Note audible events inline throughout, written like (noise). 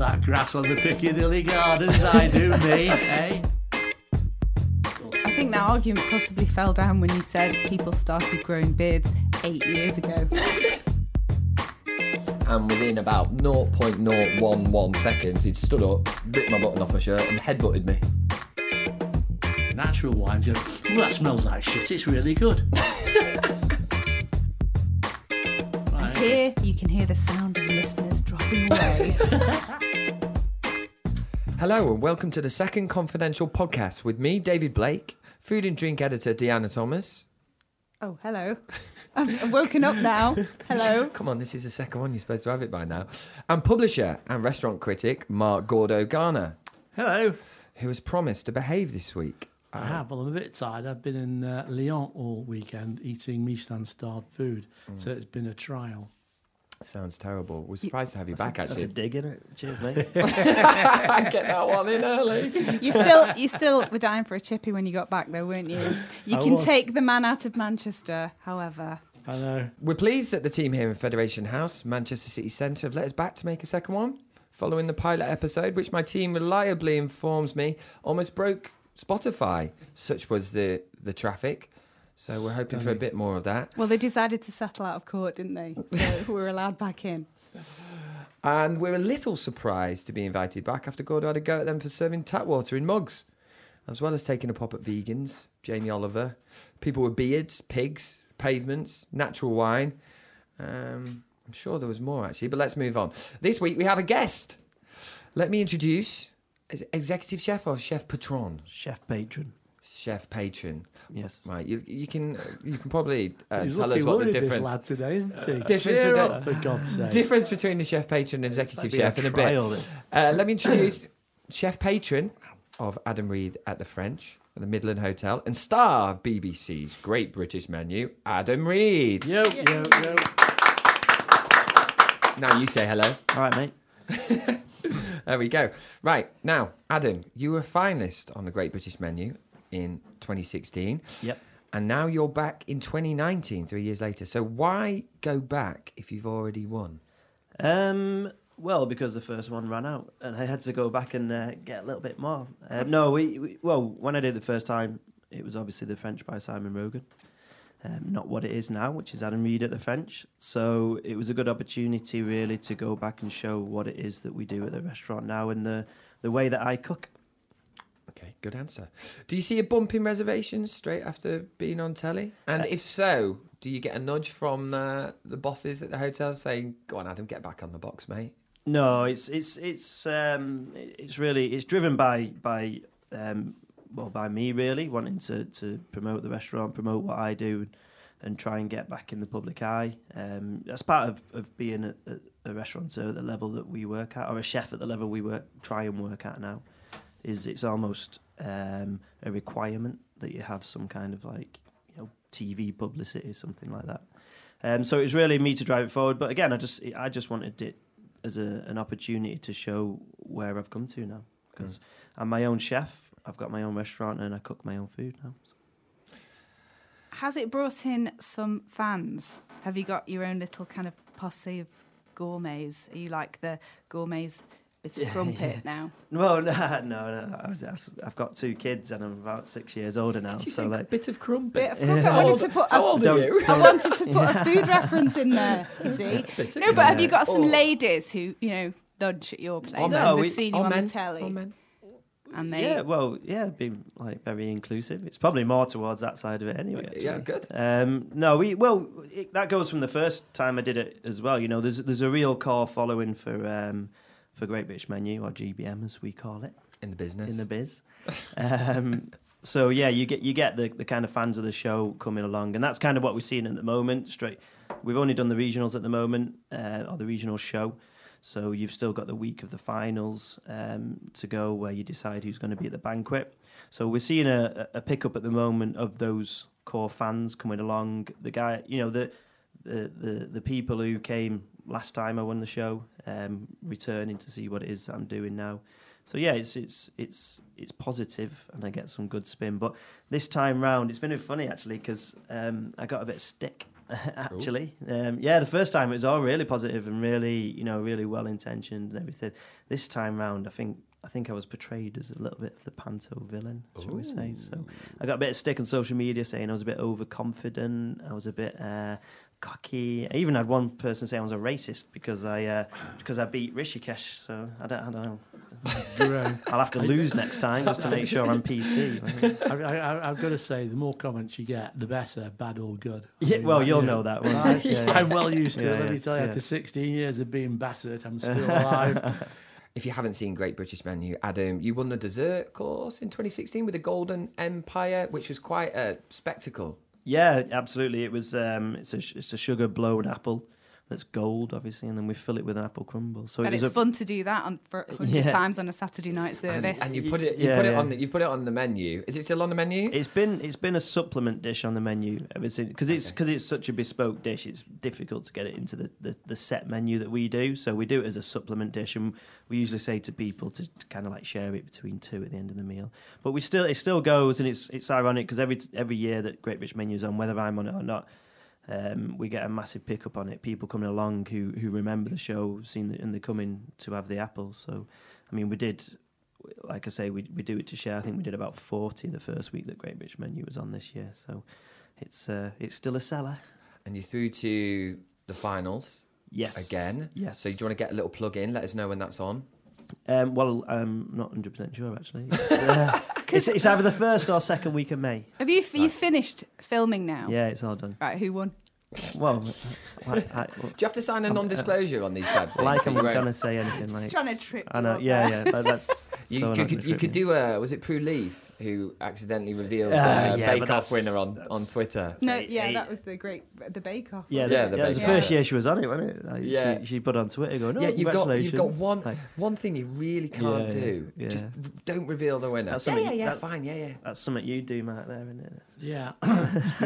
that grass on the Piccadilly Gardens, I do, me, eh? I think that argument possibly fell down when you said people started growing beards eight years ago. And within about 0.011 seconds, he'd stood up, ripped my button off my shirt, and headbutted me. Natural wines go, well, that smells like shit, it's really good. (laughs) And here you can hear the sound of listeners dropping away. (laughs) Hello, and welcome to the second confidential podcast with me, David Blake, food and drink editor Deanna Thomas. oh, hello. I've (laughs) I've woken up now. Hello. (laughs) Come on, this is the second one, you're supposed to have it by now. And publisher and restaurant critic Mark Gordo Garner, Hello. who has promised to behave this week. I have. Well, I'm a bit tired. I've been in uh, Lyon all weekend eating Michelin starred food, so it's been a trial. Sounds terrible. We're surprised to have you back, actually. That's a actually. dig in it. Cheers, (laughs) mate. Get that one in early. You still, you still were dying for a chippy when you got back, though, weren't you? You I can was. take the man out of Manchester, however. I know. We're pleased that the team here in Federation House, Manchester City Centre, have let us back to make a second one. Following the pilot episode, which my team reliably informs me almost broke Spotify. Such was the, the traffic. So we're hoping for a bit more of that. Well, they decided to settle out of court, didn't they? So we (laughs) were allowed back in. And we're a little surprised to be invited back after Gordo had a go at them for serving tap water in mugs, as well as taking a pop at vegans, Jamie Oliver, people with beards, pigs, pavements, natural wine. Um, I'm sure there was more actually, but let's move on. This week we have a guest. Let me introduce executive chef or chef patron, Chef patron. Chef patron. Yes. Right, you, you can you can probably uh, (laughs) He's tell us what the worried, this difference lad today, isn't he? (laughs) difference Cheer between- up, for God's (laughs) sake. difference between the chef patron and executive chef in a bit. Uh, let me introduce (coughs) chef patron of Adam Reid at the French at the Midland Hotel and star of BBC's Great British Menu, Adam Reid. Yo, yo, yo. Now you say hello. All right, mate. There we go. Right now, Adam, you were a finalist on the Great British Menu in 2016, Yep. and now you're back in 2019, three years later. So why go back if you've already won? Um, well, because the first one ran out, and I had to go back and uh, get a little bit more. Um, no, we, we well, when I did it the first time, it was obviously the French by Simon Rogan. Um, not what it is now, which is Adam Reid at the French. So it was a good opportunity, really, to go back and show what it is that we do at the restaurant now and the the way that I cook. Okay, good answer. Do you see a bump in reservations straight after being on telly? And if so, do you get a nudge from uh, the bosses at the hotel saying, "Go on, Adam, get back on the box, mate"? No, it's it's it's um, it's really it's driven by by um, well by me really wanting to to promote the restaurant, promote what I do, and try and get back in the public eye. Um, that's part of, of being a, a, a restaurateur at the level that we work at, or a chef at the level we work try and work at now. Is it's almost um, a requirement that you have some kind of like you know TV publicity, something like that. Um, so it was really me to drive it forward. But again, I just I just wanted it as a, an opportunity to show where I've come to now because I'm my own chef. I've got my own restaurant and I cook my own food now. Has it brought in some fans? Have you got your own little kind of posse of gourmets? Are you like the gourmets bit of crumpet (laughs) now? (laughs) No, no, no, no. I was- I've, I've got two kids and I'm about six years older now. so like, bit of crumpet. Bit of crumpet. I wanted to put a, How old are you? I wanted to put a (laughs) food reference in there. You see? No, but have you got some Oh. ladies who you know nudge at your place? Or as men. No, they've we- seen you on men, the telly, and they. yeah, well, yeah, being like very inclusive. It's probably more towards that side of it anyway. Actually. Yeah, good. Um, no, we well it, that goes from the first time I did it as well. You know, there's there's a real core following for um, for Great British Menu or GBM as we call it in the business. in the biz. (laughs) um, so yeah, you get you get the, the kind of fans of the show coming along, and that's kind of what we're seeing at the moment. Straight, we've only done the regionals at the moment, uh, or the regional show. So you've still got the week of the finals um, to go, where you decide who's going to be at the banquet. So we're seeing a, a pickup at the moment of those core fans coming along. The guy, you know, the the the, the people who came last time I won the show, um, returning to see what it is I'm doing now. So yeah, it's it's it's it's positive, and I get some good spin. But this time round, it's been funny actually because um, I got a bit of stick (laughs) actually. Um, yeah, the first time it was all really positive and really, you know, really well intentioned and everything. This time round, I think I think I was portrayed as a little bit of the panto villain, shall we say? So I got a bit of stick on social media saying I was a bit overconfident. I was a bit uh, cocky. I even had one person say I was a racist because I uh, because I beat Rishikesh. So I don't, I don't know. I'll have to lose next time just to make sure I'm PC. (laughs) I, I, I've got to say, the more comments you get, the better, bad or good. I Yeah, mean, well, you'll you know that one. I, Yeah, (laughs) yeah. I'm well used to Yeah, it. Let yeah, me tell you, yeah. after 16 years of being battered, I'm still alive. (laughs) If you haven't seen Great British Menu, Adam, you won the dessert course in 2016 with the Golden Empire, which was quite a spectacle. Yeah, absolutely. It was. Um, it's a it's a sugar blown apple that's gold, obviously, and then we fill it with an apple crumble. So But it it's a, fun to do that on for 100 (laughs) Yeah. times on a Saturday night service. and you put it, you Yeah, put it yeah. on the, you put it on the menu. Is it still on the menu? It's been it's been a supplement dish on the menu because it's because it's, Okay. 'cause it's such a bespoke dish. It's difficult to get it into the, the, the set menu that we do. So we do it as a supplement dish, and we usually say to people to, to kind of like share it between two at the end of the meal. But we still it still goes, and it's it's ironic because every every year that Great British Menu's on, whether I'm on it or not. Um, we get a massive pickup on it. People coming along who who remember the show, seen it, and they're coming to have the apple. So, I mean, we did like I say, we we do it to share. I think we did about forty the first week that Great British Menu was on this year. So it's uh, it's still a seller. and you're through to the finals Yes. again. Yes. So do you want to get a little plug in? Let us know when that's on. Um, well, I'm not hundred percent sure actually. It's, uh, (laughs) it's, it's either the first or second week of May. Have you you finished filming now? Yeah, it's all done. Right, who won? Well, I, I, (laughs) Do you have to sign a uh, non-disclosure on these type of things? like So I'm won't- gonna say anything Just like. trying to trip I you know. up Yeah, there. yeah. That, that's. (laughs) You, so could, could- you could do a was it Prue Leith who accidentally revealed Ah, uh, yeah, Bake Off winner on, on Twitter. No, Say yeah, eight. that was the great the Bake Off. Yeah, Yeah, the, the yeah, it was the first year she was on it, wasn't it? Like, Yeah. she, she put on Twitter going, "Oh, yeah, you've got you've got one Like, one thing you really can't Yeah, do. yeah. Just don't reveal the winner. That's yeah, yeah, yeah, that- fine, yeah, yeah. that's something you do, Mark. There, isn't it? Yeah. (laughs)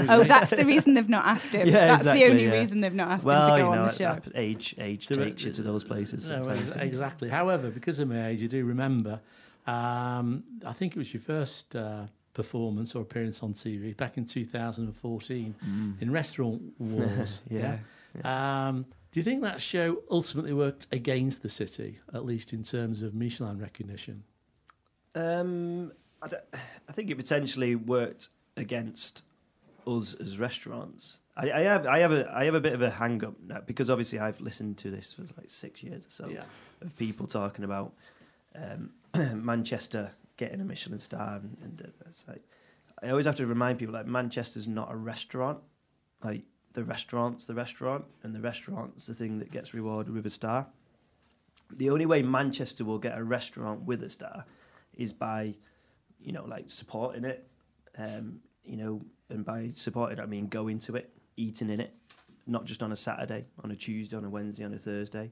Oh, that's the reason they've not asked him. (laughs) Yeah, that's exactly, the only yeah. reason they've not asked well, him to you go know, on the it's show. hap- age age takes you to those places. No, exactly. However, because of my age, you do remember, um, I think it was your first uh, performance or appearance on TV back in 2014 in Restaurant Wars. (laughs) Yeah, Um, do you think that show ultimately worked against the city, at least in terms of Michelin recognition? Um, I, don't- I think it potentially worked against us as restaurants. I, I have, I have a, I have a bit of a hang up now because obviously I've listened to this for like six years or so yeah. of people talking about um, (clears throat) Manchester getting a Michelin star, and, and uh, it's like I always have to remind people like Manchester's not a restaurant. Like the restaurant's the restaurant, and the restaurant's the thing that gets rewarded with a star. The only way Manchester will get a restaurant with a star is by, you know, like supporting it, um, you know, and by supporting I mean going to it, eating in it, not just on a Saturday, on a Tuesday, on a Wednesday, on a Thursday,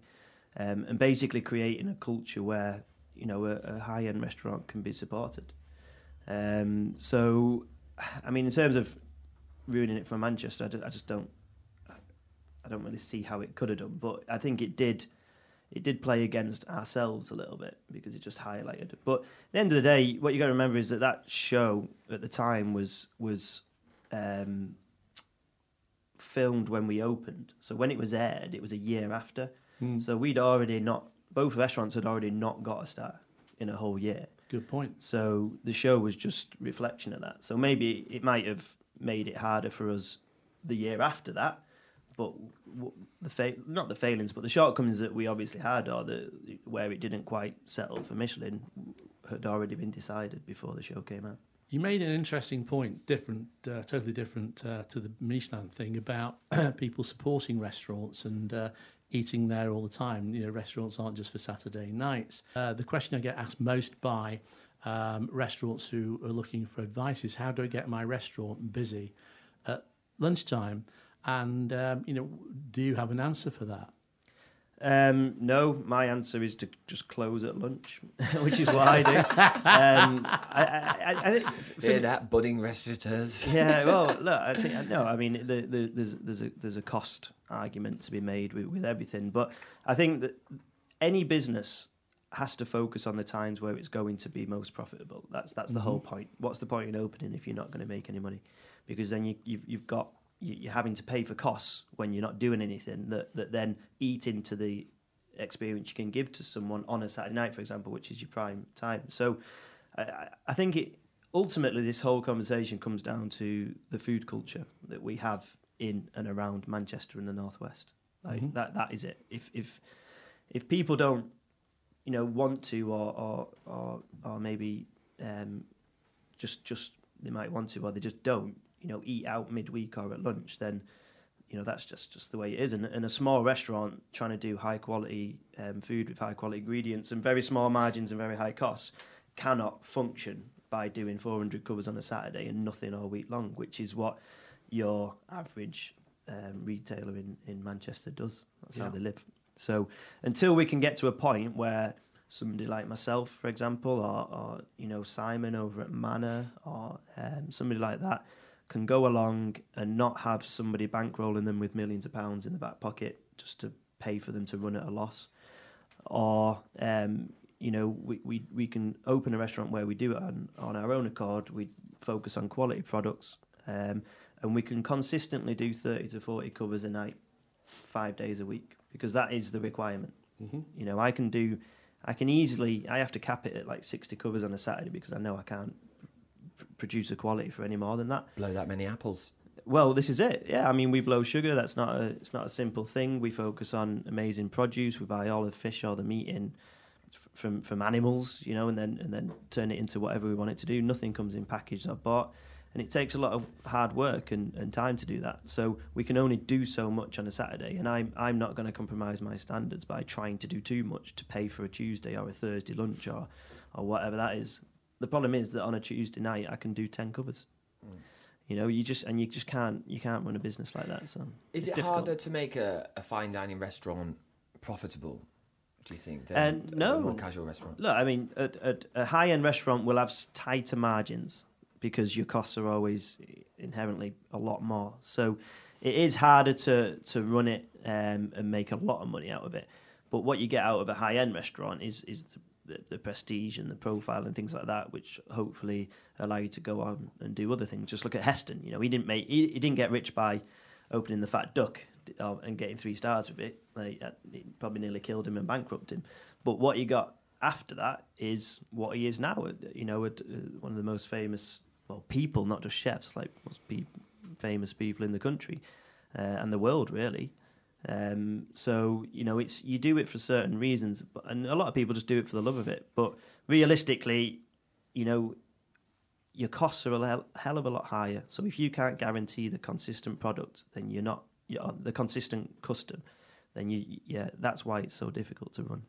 um, and basically creating a culture where you know a, a high-end restaurant can be supported. Um, so, I mean, in terms of ruining it for Manchester, I ju- I just don't, I don't really see how it could have done. But I think it did, it did play against ourselves a little bit because it just highlighted. But at the end of the day, what you got to remember is that that show at the time was was um, filmed when we opened. So when it was aired, it was a year after. Hmm. So we'd already not both restaurants had already not got a star in a whole year. Good point. So the show was just reflection of that. So maybe it might have made it harder for us the year after that. But the fa- not the failings, but the shortcomings that we obviously had, or the where it didn't quite settle for Michelin, had already been decided before the show came out. You made an interesting point, different, uh, totally different uh, to the Michelin thing about (clears throat) people supporting restaurants and uh, eating there all the time. You know, restaurants aren't just for Saturday nights. Uh, the question I get asked most by um, restaurants who are looking for advice is, how do I get my restaurant busy at lunchtime? And um, you know, do you have an answer for that? Um, no, my answer is to just close at lunch, (laughs) which is what I do. Um, I, I, I, think for- Hear that, budding restaurateurs. yeah, (laughs) well, look, I think no. I mean, the, the, there's there's a there's a cost argument to be made with, with everything, but I think that any business has to focus on the times where it's going to be most profitable. That's that's the whole point. What's the point in opening if you're not going to make any money? Because then you, you've you've got you're having to pay for costs when you're not doing anything that, that then eat into the experience you can give to someone on a Saturday night, for example, which is your prime time. So I- I, think it ultimately this whole conversation comes down to the food culture that we have in and around Manchester and the northwest. Like Mhm. that that is it. If if if people don't you know want to or or or, or maybe um, just just they might want to or they just don't you know eat out midweek or at lunch then you know that's just just the way it is. And, and a small restaurant trying to do high quality um, food with high quality ingredients and very small margins and very high costs cannot function by doing 400 covers on a Saturday and nothing all week long which is what your average um, retailer in, in Manchester does. That's how they live. So until we can get to a point where somebody like myself, for example, or, or you know Simon over at Mana, or um, somebody like that, can go along and not have somebody bankrolling them with millions of pounds in the back pocket just to pay for them to run at a loss, or um, you know we, we we can open a restaurant where we do it on, on our own accord. We focus on quality products, um, and we can consistently do thirty to forty covers a night, five days a week, because that is the requirement. hmm You know, I can do, I can easily, I have to cap it at like 60 covers on a Saturday because I know I can't pr- produce a quality for any more than that. Blow that many apples. Well, this is it. Yeah, I mean, we blow sugar. That's not a, it's not a simple thing. We focus on amazing produce. We buy all the fish, all the meat in from from animals, you know, and then and then turn it into whatever we want it to do. Nothing comes in packaged or bought. And it takes a lot of hard work and, and time to do that. So we can only do so much on a Saturday. And I'm I'm not going to compromise my standards by trying to do too much to pay for a Tuesday or a Thursday lunch or or whatever that is. The problem is that on a Tuesday night I can do ten covers. You know, you just and you just can't you can't run a business like that. So Is it difficult. harder to make a, a fine dining restaurant profitable? Do you think than Uh, a no. more casual restaurant? Look, I mean, a, a, a high end restaurant will have tighter margins because your costs are always inherently a lot more. So it is harder to, to run it um, and make a lot of money out of it. But what you get out of a high end restaurant is is the, the, the prestige and the profile and things like that, which hopefully allow you to go on and do other things. Just look at Heston. You know, he didn't make he, he didn't get rich by opening the Fat Duck uh, and getting three stars with it. Like, uh, it probably nearly killed him and bankrupted him. But what he got after that is what he is now. uh, You know, uh, one of the most famous well people, not just chefs, like most pe- famous people in the country uh, and the world, really. Um, so you know, it's you do it for certain reasons, but, and a lot of people just do it for the love of it. But realistically, you know, your costs are a hell, of a lot higher. So if you can't guarantee the consistent product, then you're not you're the consistent custom. Then you yeah, that's why it's so difficult to run.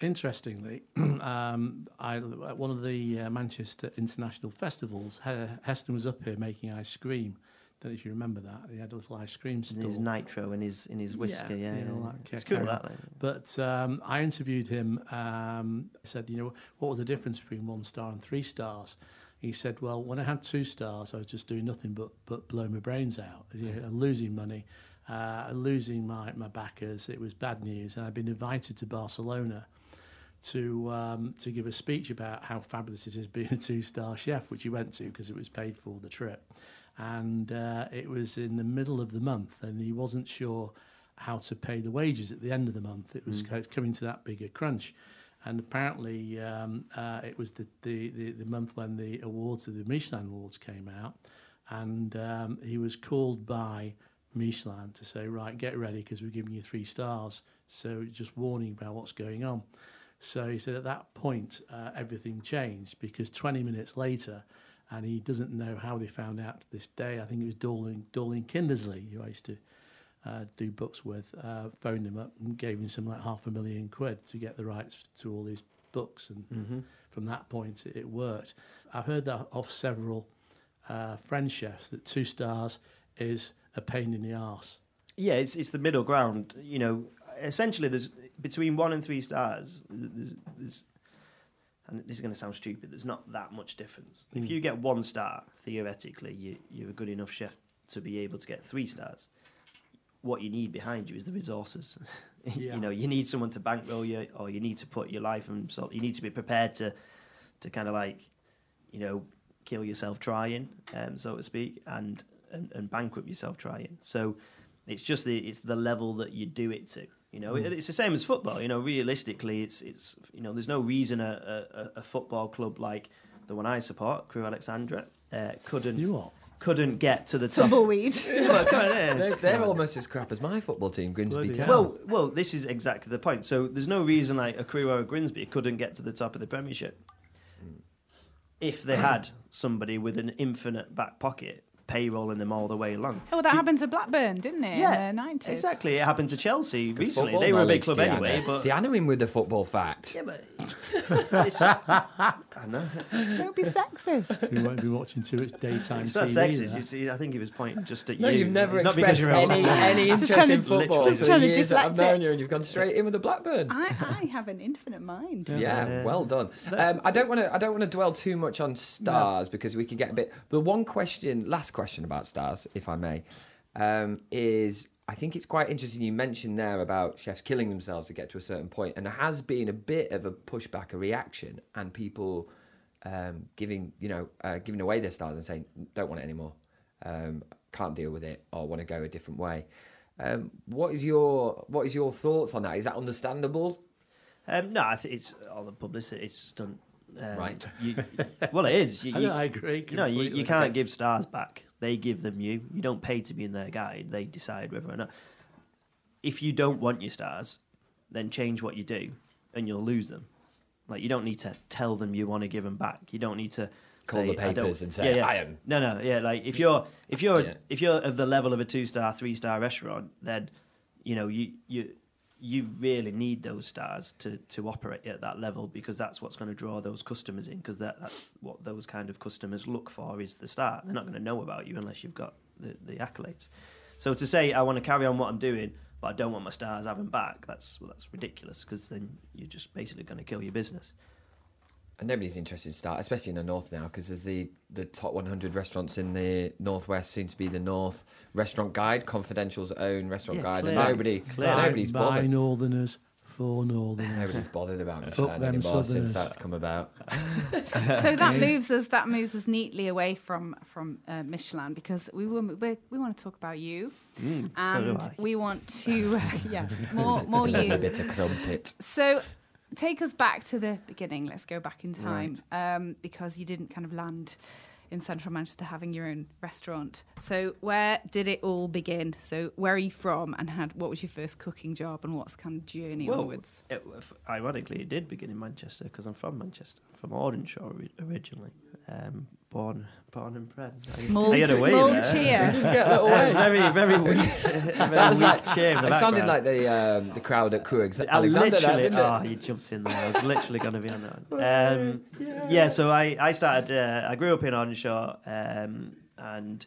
Interestingly, (clears throat) um, I, at one of the uh, Manchester International Festivals, Heston was up here making ice cream. Don't know if you remember that. He had a little ice cream And stall. his nitro and his in his whisker, yeah, Yeah, yeah, yeah, all that it's cool. That like. But um, I interviewed him. Um, I said, you know, what was the difference between one star and three stars? He said, well, when I had two stars, I was just doing nothing but but blowing my brains out, you know, and losing money, uh, and losing my my backers. It was bad news, and I'd been invited to Barcelona to um, to give a speech about how fabulous it is being a two star chef, which he went to because it was paid for the trip, and uh, it was in the middle of the month, and he wasn't sure how to pay the wages at the end of the month. It was co- coming to that bigger crunch. And apparently, um, uh, it was the, the, the, the month when the awards, the Michelin awards, came out, and um, he was called by Michelin to say, right, get ready because we're giving you three stars. So just warning about what's going on. So he said at that point uh, everything changed because 20 minutes later, and he doesn't know how they found out to this day. I think it was Dorling, Dorling Kindersley, who I used to uh, do books with, uh, phoned him up and gave him something like half a million quid to get the rights to all these books. And Mm-hmm. from that point, it, it worked. I've heard that of several uh, French chefs that two stars is a pain in the arse. Yeah, it's it's the middle ground. You know, essentially, there's between one and three stars. There's, there's and this is going to sound stupid. There's not that much difference. Mm. If you get one star, theoretically, you you're a good enough chef to be able to get three stars. What you need behind you is the resources. (laughs) Yeah. you know, you need someone to bankroll you, or you need to put your life and so you need to be prepared to to kind of like, you know, kill yourself trying, um, so to speak, and and, and bankrupt yourself trying. So it's just the it's the level that you do it to. You know, it, it's the same as football. You know, realistically, it's it's you know, there's no reason a, a, a football club like the one I support, Crewe Alexandra, uh, couldn't You what? couldn't get to the top. Tumbleweed. (laughs) Well, come on, They're, they're almost as crap as my football team, Grimsby Bloody Town. Well, well, this is exactly the point. So there's no reason like a Crewe or a Grimsby couldn't get to the top of the Premiership if they had somebody with an infinite back pocket payrolling them all the way along. Oh, that Keep- happened to Blackburn, didn't it? Yeah, in the 90s. exactly. It happened to Chelsea Good recently. They were a big knowledge, club Deanna. anyway, but Deanna in with the football facts. yeah, but (laughs) I know. Don't be sexist. We won't be watching too much daytime It's not sexist. there. it's- I think he was pointing just at No, you. you've never It's not because expressed you're a- any, any interest trying in to- football just for trying to years that I've known you, and you've gone straight in with the Blackburn. I, I have an infinite mind. Yeah, Yeah. well done. Um, I don't want to. I don't want to dwell too much on stars because we could get a bit. The one question, last question about stars, if I may, um, is I think it's quite interesting. You mentioned there about chefs killing themselves to get to a certain point, and there has been a bit of a pushback, a reaction, and people um, giving you know uh, giving away their stars and saying don't want it anymore, um, can't deal with it, or want to go a different way. Um, what is your what is your thoughts on that? Is that understandable? Um, no, I think it's all the publicity. It's done. Um, Right. You, well, it is. You, (laughs) I, you- I agree. No, you, you can't give stars back. They give them you. You don't pay to be in their guide. They decide whether or not. If you don't want your stars, then change what you do, and you'll lose them. Like you don't need to tell them you want to give them back. You don't need to Call say, the "I papers and say, yeah, yeah. "I am." No, no, yeah. Like if you're if you're Yeah. if you're of the level of a two star, three star restaurant, then you know you you you really need those stars to to operate at that level because that's what's going to draw those customers in because that, that's what those kind of customers look for is the star. They're not going to know about you unless you've got the, the accolades. So to say I want to carry on what I'm doing, but I don't want my stars having back, that's well, that's ridiculous because then you're just basically going to kill your business. And nobody's interested in start, especially in the north now, because there's the the top 100 restaurants in the northwest seem to be the North Restaurant Guide, Confidential's own restaurant Yeah, guide, clearly. and nobody Clearly. By- nobody's by bothered. Northerners for Northerners. Nobody's bothered about Fuck Michelin anymore since that's come about. (laughs) so that (laughs) moves us that moves us neatly away from from uh, Michelin because we will we, we want to talk about you Mm, and do I. we want to (laughs) yeah more more There's a lovely you. bit of crumpet. So take us back to the beginning. Let's go back in time um, because you didn't kind of land in central Manchester having your own restaurant. So where did it all begin? So where are you from and had what was your first cooking job and what's kind of journey Well, onwards? It, ironically, it did begin in Manchester because I'm from Manchester, from Audenshaw originally. Um, born, born and bred. Small, I had a way small there. cheer. (laughs) Just get that away. very, very weak. very That was weak like, (laughs) cheer in the it sounded like the um, the crowd at Crewe Ex- Alexander, that, literally, didn't it? oh, you jumped in there. I was literally going to be on that one. (laughs) Um, yeah. so I, I started, uh, I grew up in Audenshaw um, and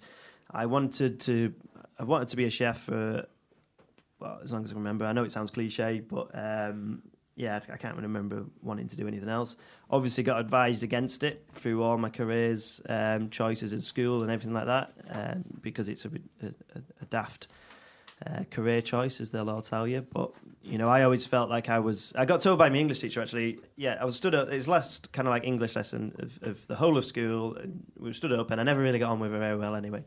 I wanted to, I wanted to be a chef for, well, as long as I remember. I know it sounds cliche, but um, yeah, I can't remember wanting to do anything else. Obviously, got advised against it through all my careers, um, choices in school and everything like that, um, because it's a, a, a daft uh, career choice, as they'll all tell you. But you know, I always felt like I was. I got told by my English teacher actually. Yeah, I was stood up. It was last kind of like English lesson of, of the whole of school, and we were stood up, and I never really got on with her very well anyway.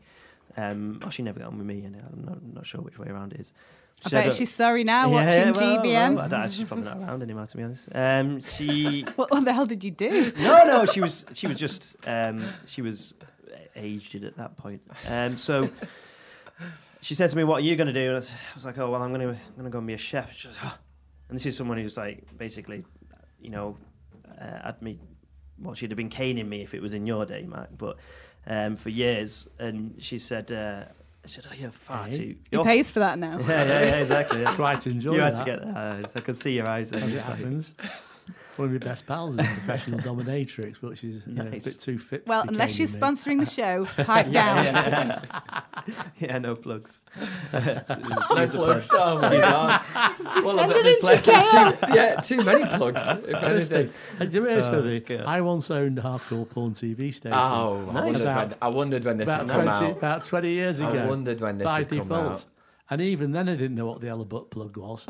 Um, or she never got on with me, and I'm not, I'm not sure which way around it is. I bet she's sorry now Yeah, watching well, GBM. well, I don't, she's probably not around anymore, to be honest. Um, she (laughs) What, what the hell did you do? no, no, she was she was just um, she was aged at that point. Um, so she said to me, "What are you going to do?" And I was- like, "Oh, well, I'm going to I'm going to go and be a chef." "Ah." And this is someone who's like basically, you know, uh, had me. Well, she'd have been caning me if it was in your day, Mark, but um, for years. And she said, uh, "I said, oh, you're far Hey. too." He You're pays for that now. yeah, yeah, yeah, exactly. (laughs) Yeah. Try to enjoy You had that. to get that. eyes. I could see your eyes. There. as it Just like- happens. One of my best pals is a professional dominatrix, but she's you know, a bit too fit. Well, to be unless she's caning me. sponsoring the show, (laughs) pipe down. yeah, yeah, (laughs) no plugs. (laughs) No plugs. Oh my god. well, Descended there's into chaos. Too, yeah, too many plugs. If Honestly, anything. and to be honest with Oh, God. I once owned a hardcore porn TV station. Oh, I, wondered About- when, I wondered when this about had come 20, out. about 20 years ago. I wondered when this by had come default. out. And even then, I didn't know what the Ella butt plug was.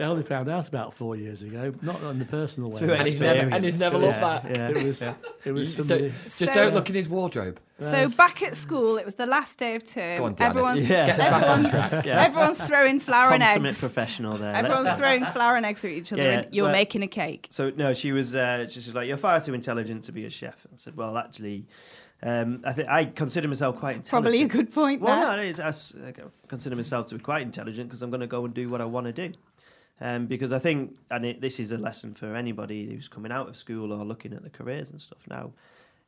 I only found out about four years ago, not on the personal Through level. And he's never, and he's never looked Yeah. back. Yeah. It was, it was Just somebody. don't, just So- don't look in his wardrobe. So back at school, it was the last day of term. On, everyone's Yeah. Get us back on everyone's, track. Yeah. everyone's throwing flour and eggs. professional there. Everyone's Let's- throwing flour and eggs at each other, Yeah, and you're well- making a cake. So no, she was. Uh, she was like, "You're far too intelligent to be a chef." I said, "Well, actually, um, I think I consider myself quite intelligent." Probably a good point Well, there. no, it's, I s- I consider myself to be quite intelligent because I'm going to go and do what I want to do. Um, because I think, and it, this is a lesson for anybody who's coming out of school or looking at the careers and stuff now.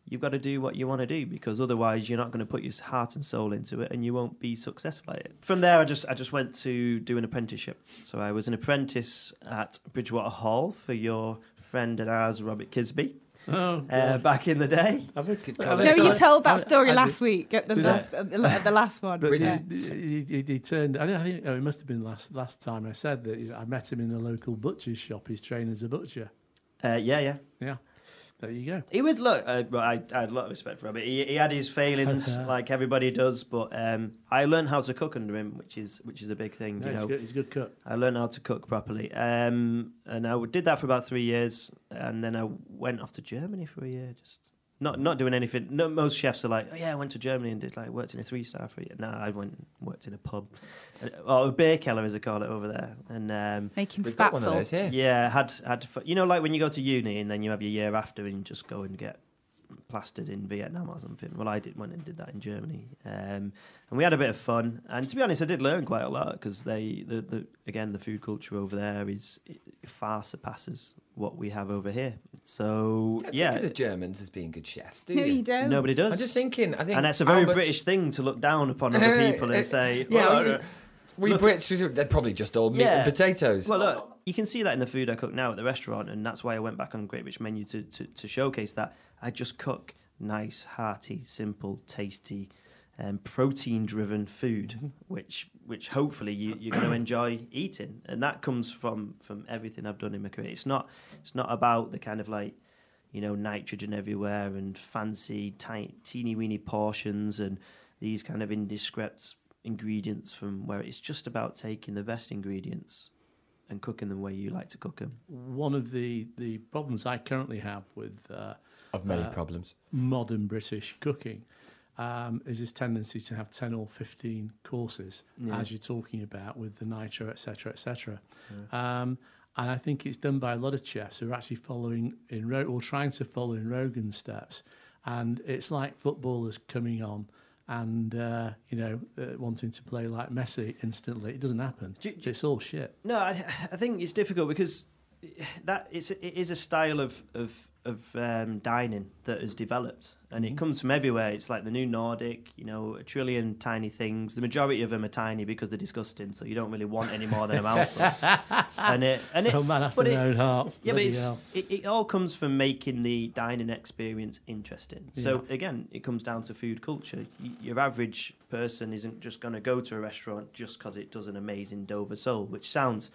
You've got to do what you want to do because otherwise you're not going to put your heart and soul into it and you won't be successful at it. From there, I just I just went to do an apprenticeship. So I was an apprentice at Bridgewater Hall for your friend and ours, Robert Kisby, (laughs) Oh, uh, back in the day. I've had- Good I've colour. had No, you told that story I last did- week at the, last, at the, last one. But Yeah. he, he, he turned. I, don't- I think oh, it must have been last last time I said that I met him in the local butcher's shop. He's trained as a butcher. Uh, yeah, yeah. Yeah, there you go. He was look. Uh, I, I had a lot of respect for him. He, he had his failings, Okay. (laughs) like everybody does. But um, I learned how to cook under him, which is which is a big thing. No, you he's, know, good, he's a good cook. I learned how to cook properly, um, and I did that for about three years, and then I went off to Germany for a year, just not not doing anything. No, most chefs are like, oh yeah, I went to Germany and did like worked in a three star for a year. No, I went and worked in a pub, uh, or a beer keller as they call it over there, and. Um, Making We've got one of spatzel. those here. yeah, had had you know like when you go to uni and then you have your year after and you just go and get plastered in Vietnam or something. Well, I did went and did that in Germany, um, and we had a bit of fun. And to be honest, I did learn quite a lot because they the, the again the food culture over there is far surpasses what we have over here. So Don't yeah, think of the Germans as being good chefs, do No, you? you don't. nobody does. I'm just thinking. I think, and that's a very how much- British thing to look down upon other (laughs) people and say, Yeah, "Oh, we- Look- Brits, we- they're probably just all meat Yeah. and potatoes. Well, look, you can see that in the food I cook now at the restaurant, and that's why I went back on Great British Menu to, to, to showcase that. I just cook nice, hearty, simple, tasty, um, protein-driven food, which which hopefully you, you're going to enjoy eating, and that comes from from everything I've done in my career. It's not it's not about the kind of like you know nitrogen everywhere and fancy tiny, teeny weeny portions and these kind of indescript ingredients from where it's just about taking the best ingredients and cooking them where you like to cook them. One of the, the problems I currently have with uh, of many uh, problems. modern British cooking um, is this tendency to have 10 or 15 courses, Yeah. as you're talking about with the nitro, etc., etc. Um, and I think it's done by a lot of chefs who are actually following in Ro- or trying to follow in Rogan's steps. And it's like footballers coming on and, uh, you know, uh, wanting to play like Messi instantly. It doesn't happen. Do- do- it's all shit. No, I, I think it's difficult because that it's it is a style of of of um, dining that has developed, and it Mhm. comes from everywhere. It's like the new Nordic, you know, a trillion tiny things. The majority of them are tiny because they're disgusting, so you don't really want any more than a mouthful. (laughs) and it and it, man but it- own heart. Yeah, but Bloody it, it all comes from making the dining experience interesting. So again, it comes down to food culture. Y- Your average person isn't just going to go to a restaurant just because it does an amazing Dover sole, which sounds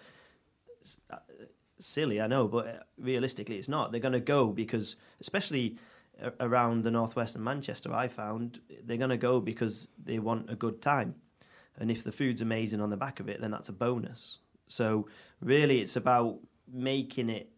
silly, I know, but uh, realistically, it's not. They're going to go because, especially around the northwest and Manchester, I found they're going to go because they want a good time, and if the food's amazing on the back of it, then that's a bonus. So really, it's about making it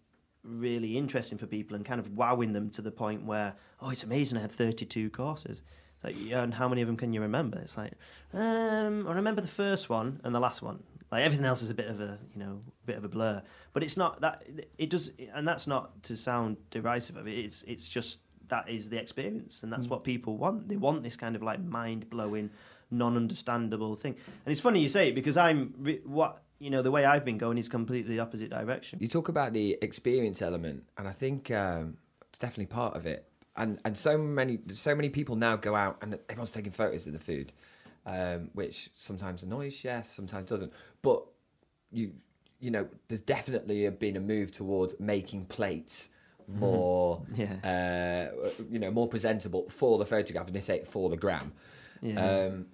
really interesting for people and kind of wowing them to the point where, oh, it's amazing! I had thirty-two courses. It's like, yeah, and how many of them can you remember? It's like, um, I remember the first one and the last one. Like everything else is a bit of a, you know, bit of a blur. But it's not that. It does, and that's not to sound derisive of it. It's, it's just that is the experience, and that's Mm. what people want. They want this kind of like mind-blowing, non-understandable thing. And it's funny you say it because I'm re- what you know the way I've been going is completely the opposite direction. You talk about the experience element, and I think um, it's definitely part of it. And and so many so many people now go out and everyone's taking photos of the food, um, which sometimes annoys chefs, sometimes doesn't. But you you know, there's definitely been a move towards making plates more Yeah. uh, you know more presentable for the photograph, and they say for the gram. Yeah. Um,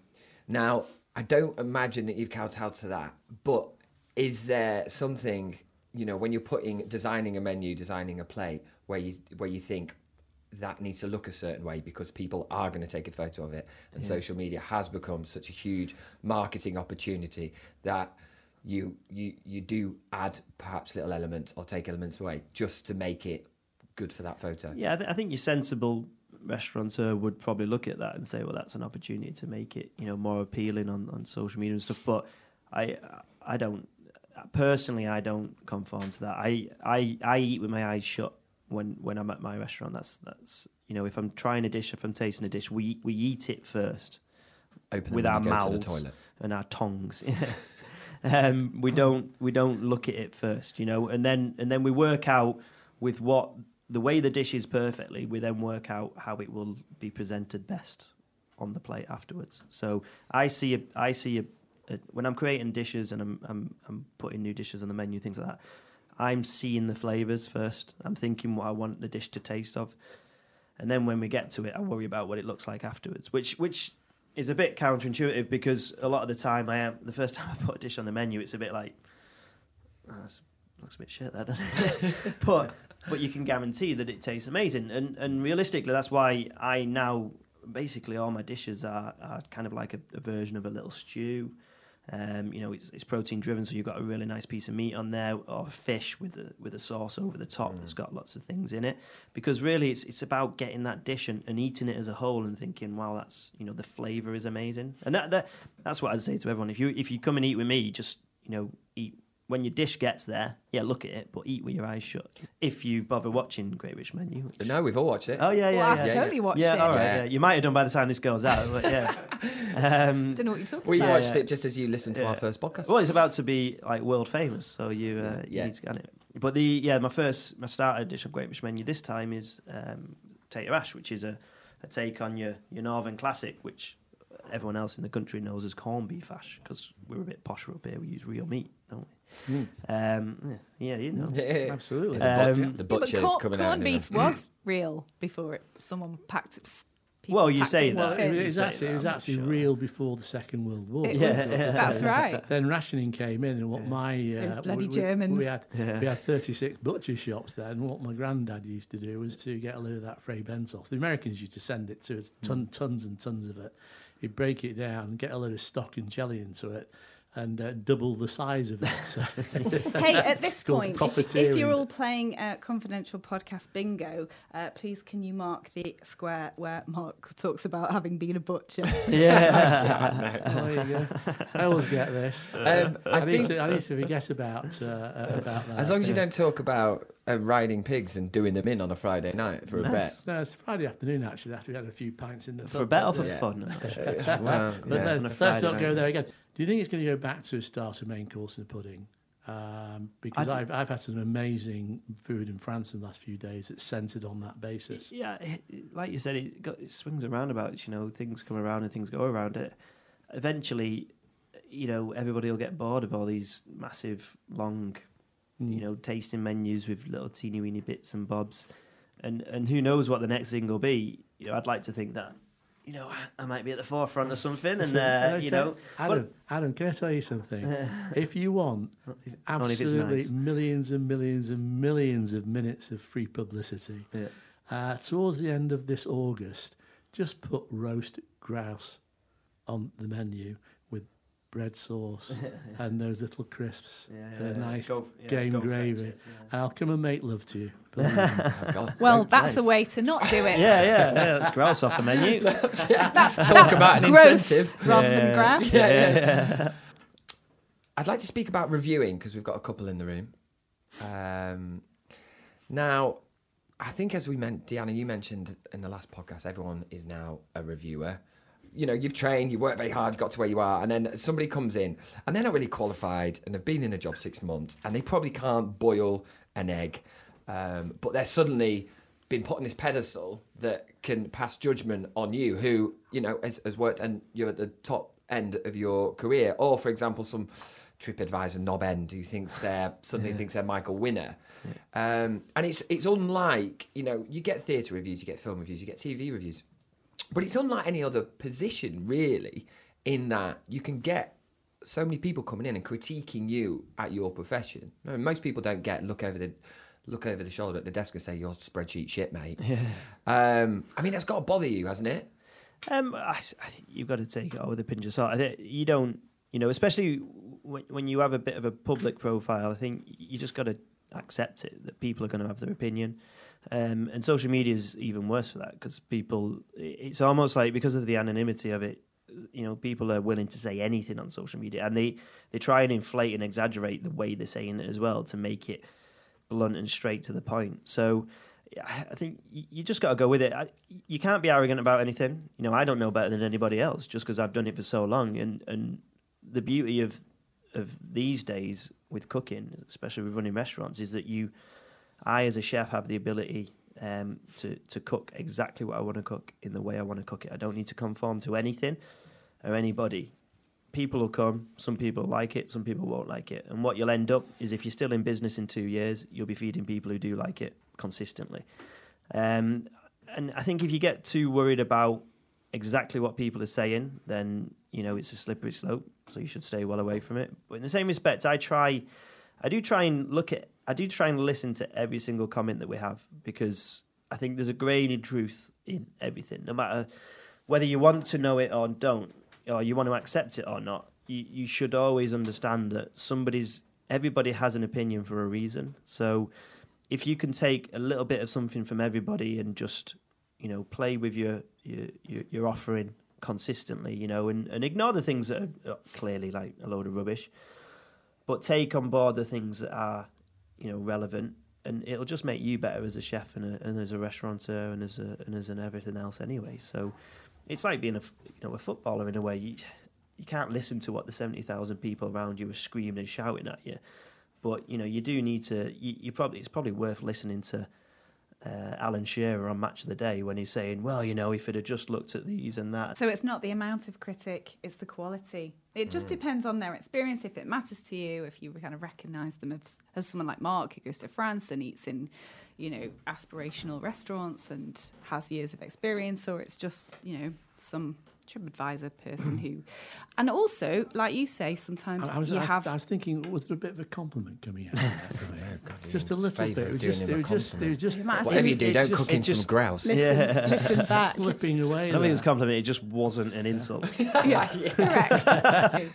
now, I don't imagine that you've kowtowed to that, but is there something, you know, when you're putting, designing a menu, designing a plate, where you where you think that needs to look a certain way because people are going to take a photo of it, and Yeah. social media has become such a huge marketing opportunity that you you you do add perhaps little elements or take elements away just to make it good for that photo. Yeah, I, th- I think your sensible restaurateur would probably look at that and say, well, that's an opportunity to make it, you know, more appealing on, on social media and stuff. But I, I don't personally, I don't conform to that. I, I, I eat with my eyes shut when, when I'm at my restaurant. That's that's you know, if I'm trying a dish, if I'm tasting a dish, we we eat it first Open with our mouths and our tongues. (laughs) um, we don't we don't look at it first, you know, and then and then we work out with what the way the dish is perfectly. We then work out how it will be presented best on the plate afterwards. So I see a I see a, a when I'm creating dishes and I'm I'm I'm putting new dishes on the menu, things like that. I'm seeing the flavors first. I'm thinking what I want the dish to taste of, and then when we get to it, I worry about what it looks like afterwards. Which which is a bit counterintuitive because a lot of the time I am the first (laughs) time I put a dish on the menu, it's a bit like ah, oh, that's, looks a bit shit that, doesn't it? (laughs) but but you can guarantee that it tastes amazing. And and realistically, that's why I now basically all my dishes are, are kind of like a, a version of a little stew. Um, you know, it's, it's protein driven, so you've got a really nice piece of meat on there, or fish with a with a sauce over the top that's got lots of things in it. Because really, it's it's about getting that dish and, and eating it as a whole, and thinking, wow, that's you know the flavour is amazing, and that, that that's what I'd say to everyone. If you if you come and eat with me, just you know eat when your dish gets there, yeah, look at it, but eat with your eyes shut. If you bother watching Great British Menu. Which... No, we've all watched it. Oh yeah, yeah, well, I've yeah. yeah. totally watched yeah, it. all right. Yeah. Yeah. you might have done by the time this goes out, but yeah. (laughs) um, don't know what you're talking we about. Yeah, watched yeah. it just as you listened to Yeah. our first podcast. well, it's about to be like world famous, so you uh, you Yeah. need to get on it. But the yeah, my first my starter dish of Great British Menu this time is um, potato ash, which is a, a take on your your northern classic, which everyone else in the country knows as corned beef ash because we're a bit posher up here. We use real meat, don't we? Um, yeah, you know. Yeah, Absolutely. The, butcher, Um, the Yeah, but butcher corn, coming corned out. in beef a- was real before it, someone packed it. Well, you packed say it that. into it was say actually, it was actually sure. real before the Second World War. Yeah, was- yeah. (laughs) That's right. Then rationing came in, and what my uh, Those bloody we, we- Germans. We had Yeah. we had 36 butcher shops then. What my granddad used to do was to get a load of that Fray Bentos. The Americans used to send it to us, ton, tons and tons of it. He'd break it down, get a load of stock and jelly into it, and uh, double the size of it. So, (laughs) hey, at this (laughs) point, if, if you're all playing uh, confidential podcast bingo, uh, please can you mark the square where Mark talks about having been a butcher? (laughs) Yeah. there you go. I always get this. Um, I I, need think to, I need to forget about uh, uh, about that. as long as you don't talk about uh, riding pigs and doing them in on a Friday night for a bet. No, it's Friday afternoon actually. After we had a few pints in the for pub, bet or but, for Yeah. fun? I'm not sure. Well, But yeah. let- On a let's not go there again. Do you think it's going to go back to a starter, main course, and a pudding? Um, because I've, I've had some amazing food in France in the last few days that's centred on that basis. Yeah, like you said, it, got, it swings and roundabouts. You know, things come around and things go around it. Eventually, you know, everybody will get bored of all these massive, long, Mm. you know, tasting menus with little teeny weeny bits and bobs, and and who knows what the next thing will be. You know, I'd like to think that, you know, I might be at the forefront of something, and (laughs) uh, you know, Adam, Adam, can I tell you something? (laughs) if you want Only if it's absolutely nice. millions and millions and millions of minutes of free publicity, Yeah. uh, towards the end of this August, just put roast grouse on the menu bread sauce (laughs) and those little crisps Yeah, and a nice go- yeah, game go it, gravy. yeah. And I'll come and make love to you. (laughs) Oh, God. well, Don't- that's a way to not do it. (laughs) Yeah, yeah, yeah. That's grouse off the menu. That's, Talk that's about an incentive. rather Yeah, than yeah, grass. Yeah, yeah, I'd like to speak about reviewing because we've got a couple in the room. Um, now, I think as we meant, Deanna, you mentioned in the last podcast, everyone is now a reviewer. You know, you've trained, you worked very hard, got to where you are, and then somebody comes in and they're not really qualified and they've been in a job six months and they probably can't boil an egg, um, but they're suddenly been put on this pedestal that can pass judgment on you, who you know has, has worked and you're at the top end of your career, or for example, some TripAdvisor knob end who thinks they're suddenly thinks they're Michael Winner, um, and it's it's unlike you know you get theatre reviews, you get film reviews, you get TV reviews, but it's unlike any other position really in that you can get so many people coming in and critiquing you at your profession. I mean, most people don't get look over the look over the shoulder at the desk and say your spreadsheet shit, mate. Um, I mean, that's got to bother you, hasn't it? Um, I, I you've got to take it all with a pinch of salt. I think you don't you know, especially when, when you have a bit of a public profile, I think you just got to accept it that people are going to have their opinion. Um, and social media is even worse for that because people, it's almost like because of the anonymity of it, you know, people are willing to say anything on social media and they, they try and inflate and exaggerate the way they're saying it as well to make it blunt and straight to the point. So I think you just got to go with it. I, you can't be arrogant about anything. You know, I don't know better than anybody else just because I've done it for so long. And, and the beauty of of these days with cooking, especially with running restaurants, is that you, I as a chef, have the ability um, to to cook exactly what I want to cook in the way I want to cook it. I don't need to conform to anything or anybody. People will come. Some people like it. Some people won't like it. And what you'll end up is, if you're still in business in two years, you'll be feeding people who do like it consistently. Um, and I think if you get too worried about exactly what people are saying, then you know it's a slippery slope. So you should stay well away from it. But in the same respect, I try, I do try and look at, I do try and listen to every single comment that we have because I think there's a grain of truth in everything, no matter whether you want to know it or don't, or you want to accept it or not. You, you should always understand that somebody's, everybody has an opinion for a reason. So if you can take a little bit of something from everybody and just you know play with your your your, offering consistently, you know, and, and ignore the things that are clearly like a load of rubbish, but take on board the things that are you know relevant, and it'll just make you better as a chef and, a, and as a restaurateur and as a and as an everything else anyway. So it's like being a you know a footballer in a way. You, you can't listen to what the seventy thousand people around you are screaming and shouting at you but you know, you do need to. You, you probably it's probably worth listening to uh, Alan Shearer on Match of the Day when he's saying, "Well, you know, if it had just looked at these and that." So it's not the amount of critic; it's the quality. It just mm. depends on their experience. If it matters to you, if you kind of recognise them as, as someone like Mark who goes to France and eats in, you know, aspirational restaurants and has years of experience, or it's just you know some TripAdvisor person (clears throat) who, and also, like you say, sometimes I, I was, you I was, have. I was thinking, was there a bit of a compliment coming out? God, just a little bit. It was just, it was just, it was just. Whatever you do, don't cook in some grouse. Listen, yeah. listen (laughs) back. Flipping away. I don't think it's a compliment. It just wasn't an insult. (laughs) yeah, (laughs) correct.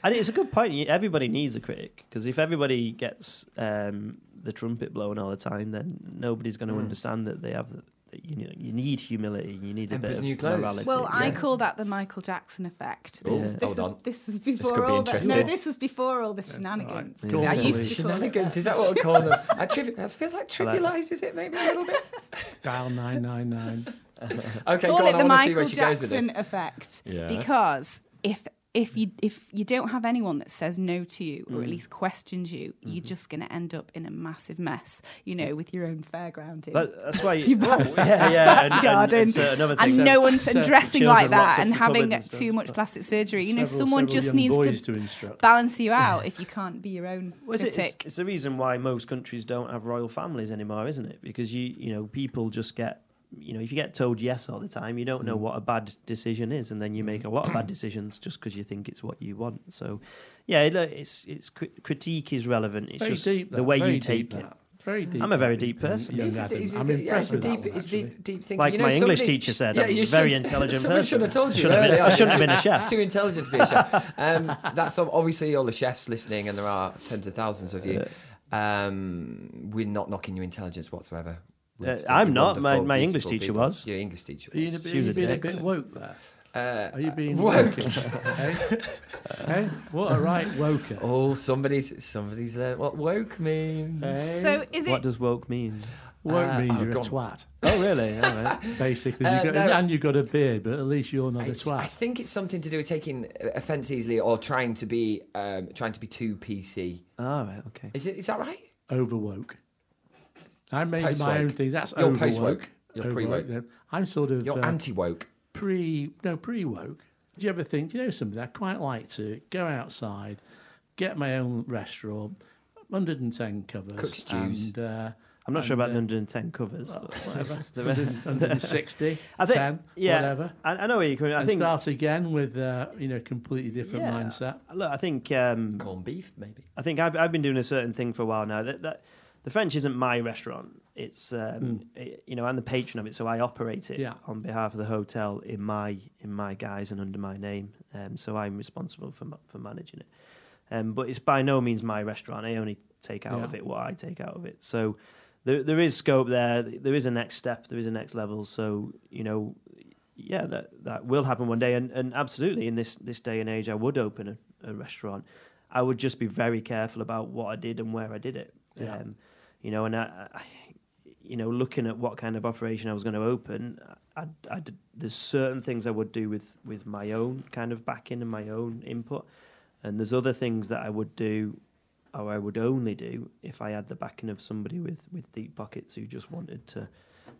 and it's a good point. Everybody needs a critic because if everybody gets um, the trumpet blown all the time, then nobody's going to mm. understand that they have the, you know, you need humility. You need a Emperor's bit new of clothes. morality. Well, yeah. I call that the Michael Jackson effect. This, Ooh, was, this, hold was, on. this was could be before all the, no. interesting. This was before all the shenanigans. Right. I used to call it Shenanigans, that. is that what we call them? (laughs) I trivi- it feels like trivialises it maybe a little bit. (laughs) Dial nine nine nine. (laughs) Okay, call go on. it I the want to see Michael where she goes with this. Jackson effect Yeah. because if if you if you don't have anyone that says no to you or at Mm. least questions you, Mm-hmm. you're just going to end up in a massive mess. You know, with your own fairgrounding. That, that's why (laughs) you, oh, yeah, yeah, and, and, garden. and, so another (laughs) and that- no one's So- dressing like that and having and too much plastic surgery. You know, Several- someone several just needs to to balance you (laughs) out if you can't be your own Well, critic. it's, it's the reason why most countries don't have royal families anymore, isn't it? Because you you know people just get you know if you get told yes all the time, you don't know Mm. what a bad decision is, and then you make a lot of bad decisions just because you think it's what you want. So, yeah, it, it's it's critique is relevant. It's Very just deep. the way very you deep take it. that. Very deep. I'm a very deep person. young He's a- Adam. he's a I'm good- yeah, impressed he's a with that deep, one, deep, deep thinking. Like You know, my English somebody- teacher said, Yeah, I'm you a very intelligent (laughs) Someone person. should have told you Should have been- earlier. I shouldn't have been a (laughs) chef. Too intelligent to be a chef. Um, that's obviously all the chefs listening, and there are tens of thousands of you. Um, we're not knocking your intelligence whatsoever. We Uh, I'm not. My- my English teacher people. was. Your English teacher Are you, was. are She was a being a dick. bit woke there? Uh, Are you being woke? woke? (laughs) hey? hey? What a right woker. Oh, somebody's somebody's learned what woke means. Hey? so is it? What it? does woke mean? woke Uh, means oh, you're a twat. Oh, really? All right. (laughs) Basically, Uh, you got, no. and you've got a beard, but at least you're not a It's- I think it's something to do with taking offence easily or trying to be um, trying to be too PC. All right. Okay. Is it? Is that right? Over woke. I make Post-woke. my own things. That's You're over post-woke. You're Over pre-woke. woke. I'm sort of You're uh, anti woke. pre no pre woke. Do you ever think? Do you know something? I quite like to go outside, get my own restaurant, 110 covers, Cook stews. and uh, I'm not sure about And, the uh, 110 covers. well, but- whatever, (laughs) The re- 100 160, (laughs) I think- 10, yeah. whatever, I, I know where you're coming. I and think. start again with uh, you know completely different Yeah. mindset. Look, I think. Um, Corned beef, maybe. I think I've, I've been doing a certain thing for a while now. That, that the French isn't my restaurant. It's um, it- you know I'm the patron of it, so I operate it Yeah. on behalf of the hotel in my in my guise and under my name. Um, so I'm responsible for for managing it. Um, but it's by no means my restaurant. I only take out Yeah. of it what I take out of it. So there there is scope there. There is a next step. There is a next level. So you know, yeah, that that will happen one day. And and absolutely, in this this day and age, I would open a, a restaurant. I would just be very careful about what I did and where I did it. Yeah. Um, you know, and I, I, you know, looking at what kind of operation I was going to open, I, I, there's certain things I would do with with my own kind of backing and my own input, and there's other things that I would do, or I would only do if I had the backing of somebody with with deep pockets who just wanted to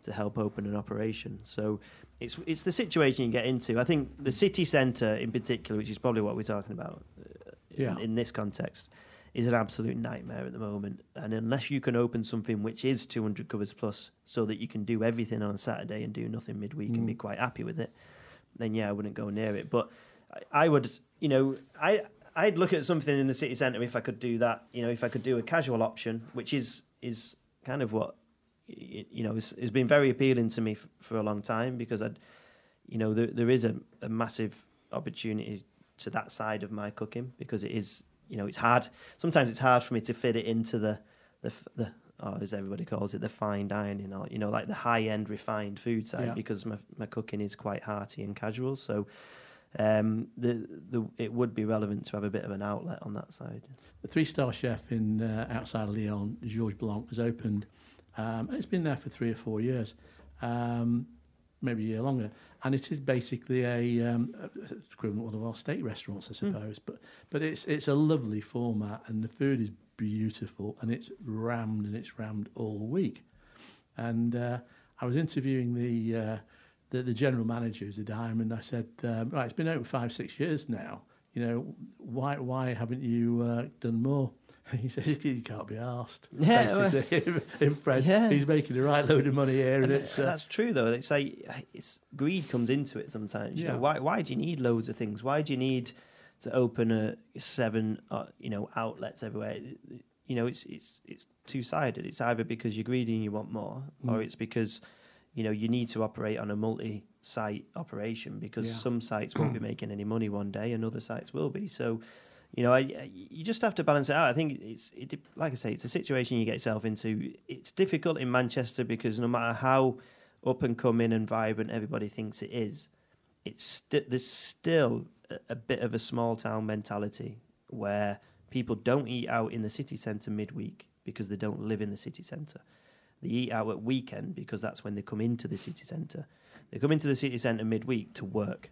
to help open an operation. So it's it's the situation you get into. I think the city centre in particular, which is probably what we're talking about uh, Yeah. in, in this context, is an absolute nightmare at the moment. And unless you can open something which is 200 covers plus, so that you can do everything on Saturday and do nothing midweek and be Mm. quite happy with it, then yeah, I wouldn't go near it. But I, I would, you know, I I'd look at something in the city centre if I could do that. You know, if I could do a casual option, which is is kind of what you know has, has been very appealing to me f- for a long time because I'd, you know, there there is a, a massive opportunity to that side of my cooking because it is, you know, it's hard. Sometimes it's hard for me to fit it into the the the or as everybody calls it, the fine dining or you know, like the high end refined food side Yeah. because my my cooking is quite hearty and casual. So. Um, the the it would be relevant to have a bit of an outlet on that side. The three-star chef in uh, outside of Lyon, Georges Blanc, has opened. Um, and it's been there for three or four years, um, maybe a year longer. And it is basically a um, it's equivalent of one of our steak restaurants, I Hmm. suppose. But but it's it's a lovely format, and the food is beautiful, and it's rammed and it's rammed all week. And uh, I was interviewing the, uh, the the general manager who's the diamond. I said, um, right, it's been open five six years now. You know, why why haven't you uh, done more? (laughs) He says you can't be asked. (laughs) Yeah, well- (laughs) in French. Yeah. He's making a right load of money here, and, And it's uh, that's true though. It's like it's greed comes into it sometimes. You Yeah. know, why why do you need loads of things? Why do you need to open a seven uh, you know outlets everywhere? You know, it's it's it's two sided. It's either because you're greedy and you want more, or Mm. it's because you know you need to operate on a multi site operation because Yeah. some sites won't be (clears throat) making any money one day and other sites will be. So. You know, I, you just have to balance it out. I think it's, it, like I say, it's a situation you get yourself into. It's difficult in Manchester because no matter how up and coming and vibrant everybody thinks it is, it's sti- there's still a, a bit of a small town mentality where people don't eat out in the city centre midweek because they don't live in the city centre. They eat out at weekend because that's when they come into the city centre. They come into the city centre midweek to work.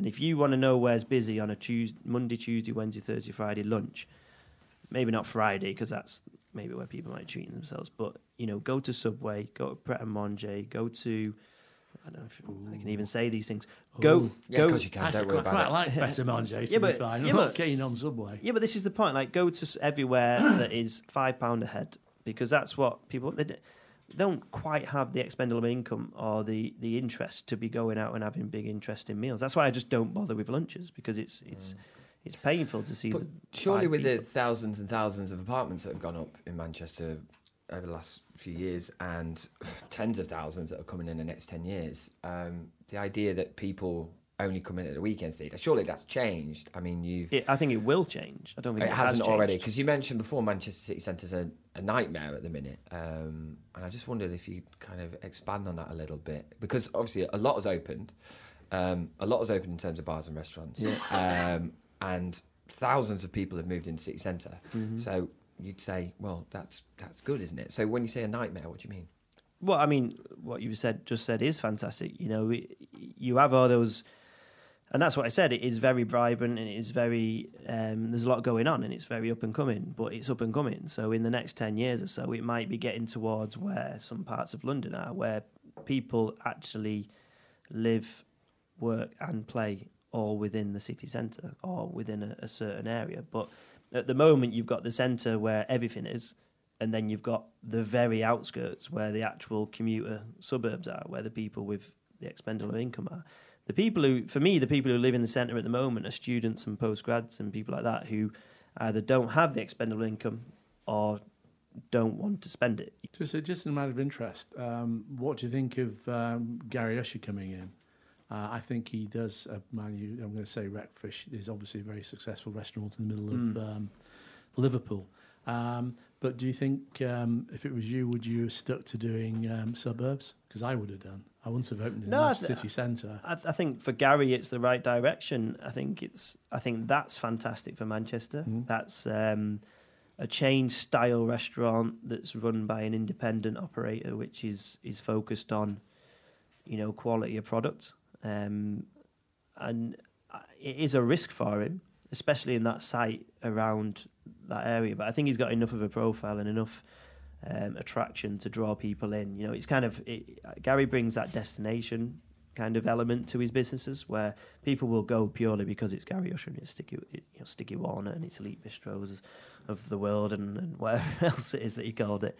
And if you want to know where's busy on a Tuesday, Monday, Tuesday, Wednesday, Thursday, Friday lunch, maybe not Friday because that's maybe where people might treat themselves. But you know, go to Subway, go to Pret a Manger, go to I don't know if I can even say these things. Go, Ooh. Yeah, go. because you can. Actually, Don't worry quite, about quite it. like Better (laughs) Manger, to Yeah, be but- fine. yeah, but- keen on Subway. Yeah, but this is the point. Like, go to everywhere that is five pound a head because that's what people they d- don't quite have the expendable income or the the interest to be going out and having big interest in meals. That's why I just don't bother with lunches because it's it's it's painful to see. But surely, with the thousands and thousands of apartments that have gone up in Manchester over the last few years, and (sighs) tens of thousands that are coming in the next ten years, um, the idea that people only come in at the weekend eat, surely that's changed. I mean, you've It, I think it will change. I don't think it it, hasn't has already because you mentioned before Manchester City Centre's a, a nightmare at the minute, um, and I just wondered if you kind of expand on that a little bit because obviously a lot has opened, um, a lot has opened in terms of bars and restaurants, um, and thousands of people have moved into city centre. Mm-hmm. So you'd say, well, that's that's good, isn't it? So when you say a nightmare, what do you mean? Well, I mean, what you said just said is fantastic. You know, it- you have all those, and that's what I said. It is very vibrant and it is very. Um, there's a lot going on and it's very up and coming, but it's up and coming. So in the next ten years or so, it might be getting towards where some parts of London are, where people actually live, work, and play all within the city centre or within a, a certain area. But at the moment, you've got the centre where everything is, and then you've got the very outskirts where the actual commuter suburbs are, where the people with the expendable income are. The people who, for me, the people who live in the centre at the moment are students and postgrads and people like that who either don't have the expendable income or don't want to spend it. Just, a, just in a matter of interest. Um, what do you think of um, Gary Usher coming in? Uh, I think he does. Uh, man, you, I'm going to say Wreckfish is obviously a very successful restaurant in the middle Mm. of um, Liverpool. Um, but do you think um, if it was you, would you have stuck to doing um, suburbs? Because I would have done. I wouldn't have opened in No, th- city centre. I, I think for Gary, it's the right direction. I think it's. I think that's fantastic for Manchester. Mhm. That's um, a chain style restaurant that's run by an independent operator, which is is focused on, you know, quality of product. Um, and uh, it is a risk for him, especially in that site around that area. But I think he's got enough of a profile and enough um, attraction to draw people in. You know, it's kind of it, Gary brings that destination kind of element to his businesses where people will go purely because it's Gary Usher and it's Sticky, you know, Sticky Walnut and it's Elite Bistros of the world and, and whatever (laughs) else it is that he called it.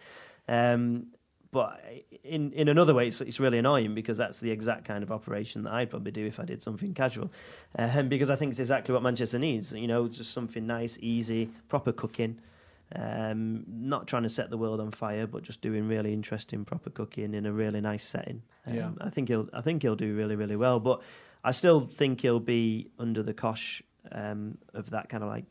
Um, but in in another way, it's, it's really annoying because that's the exact kind of operation that I'd probably do if I did something casual, um, because I think it's exactly what Manchester needs. You know, just something nice, easy, proper cooking. Um, not trying to set the world on fire, but just doing really interesting, proper cooking in a really nice setting. Um, Yeah. I think he'll, I think he'll do really, really well. But I still think he'll be under the cosh um, of that kind of like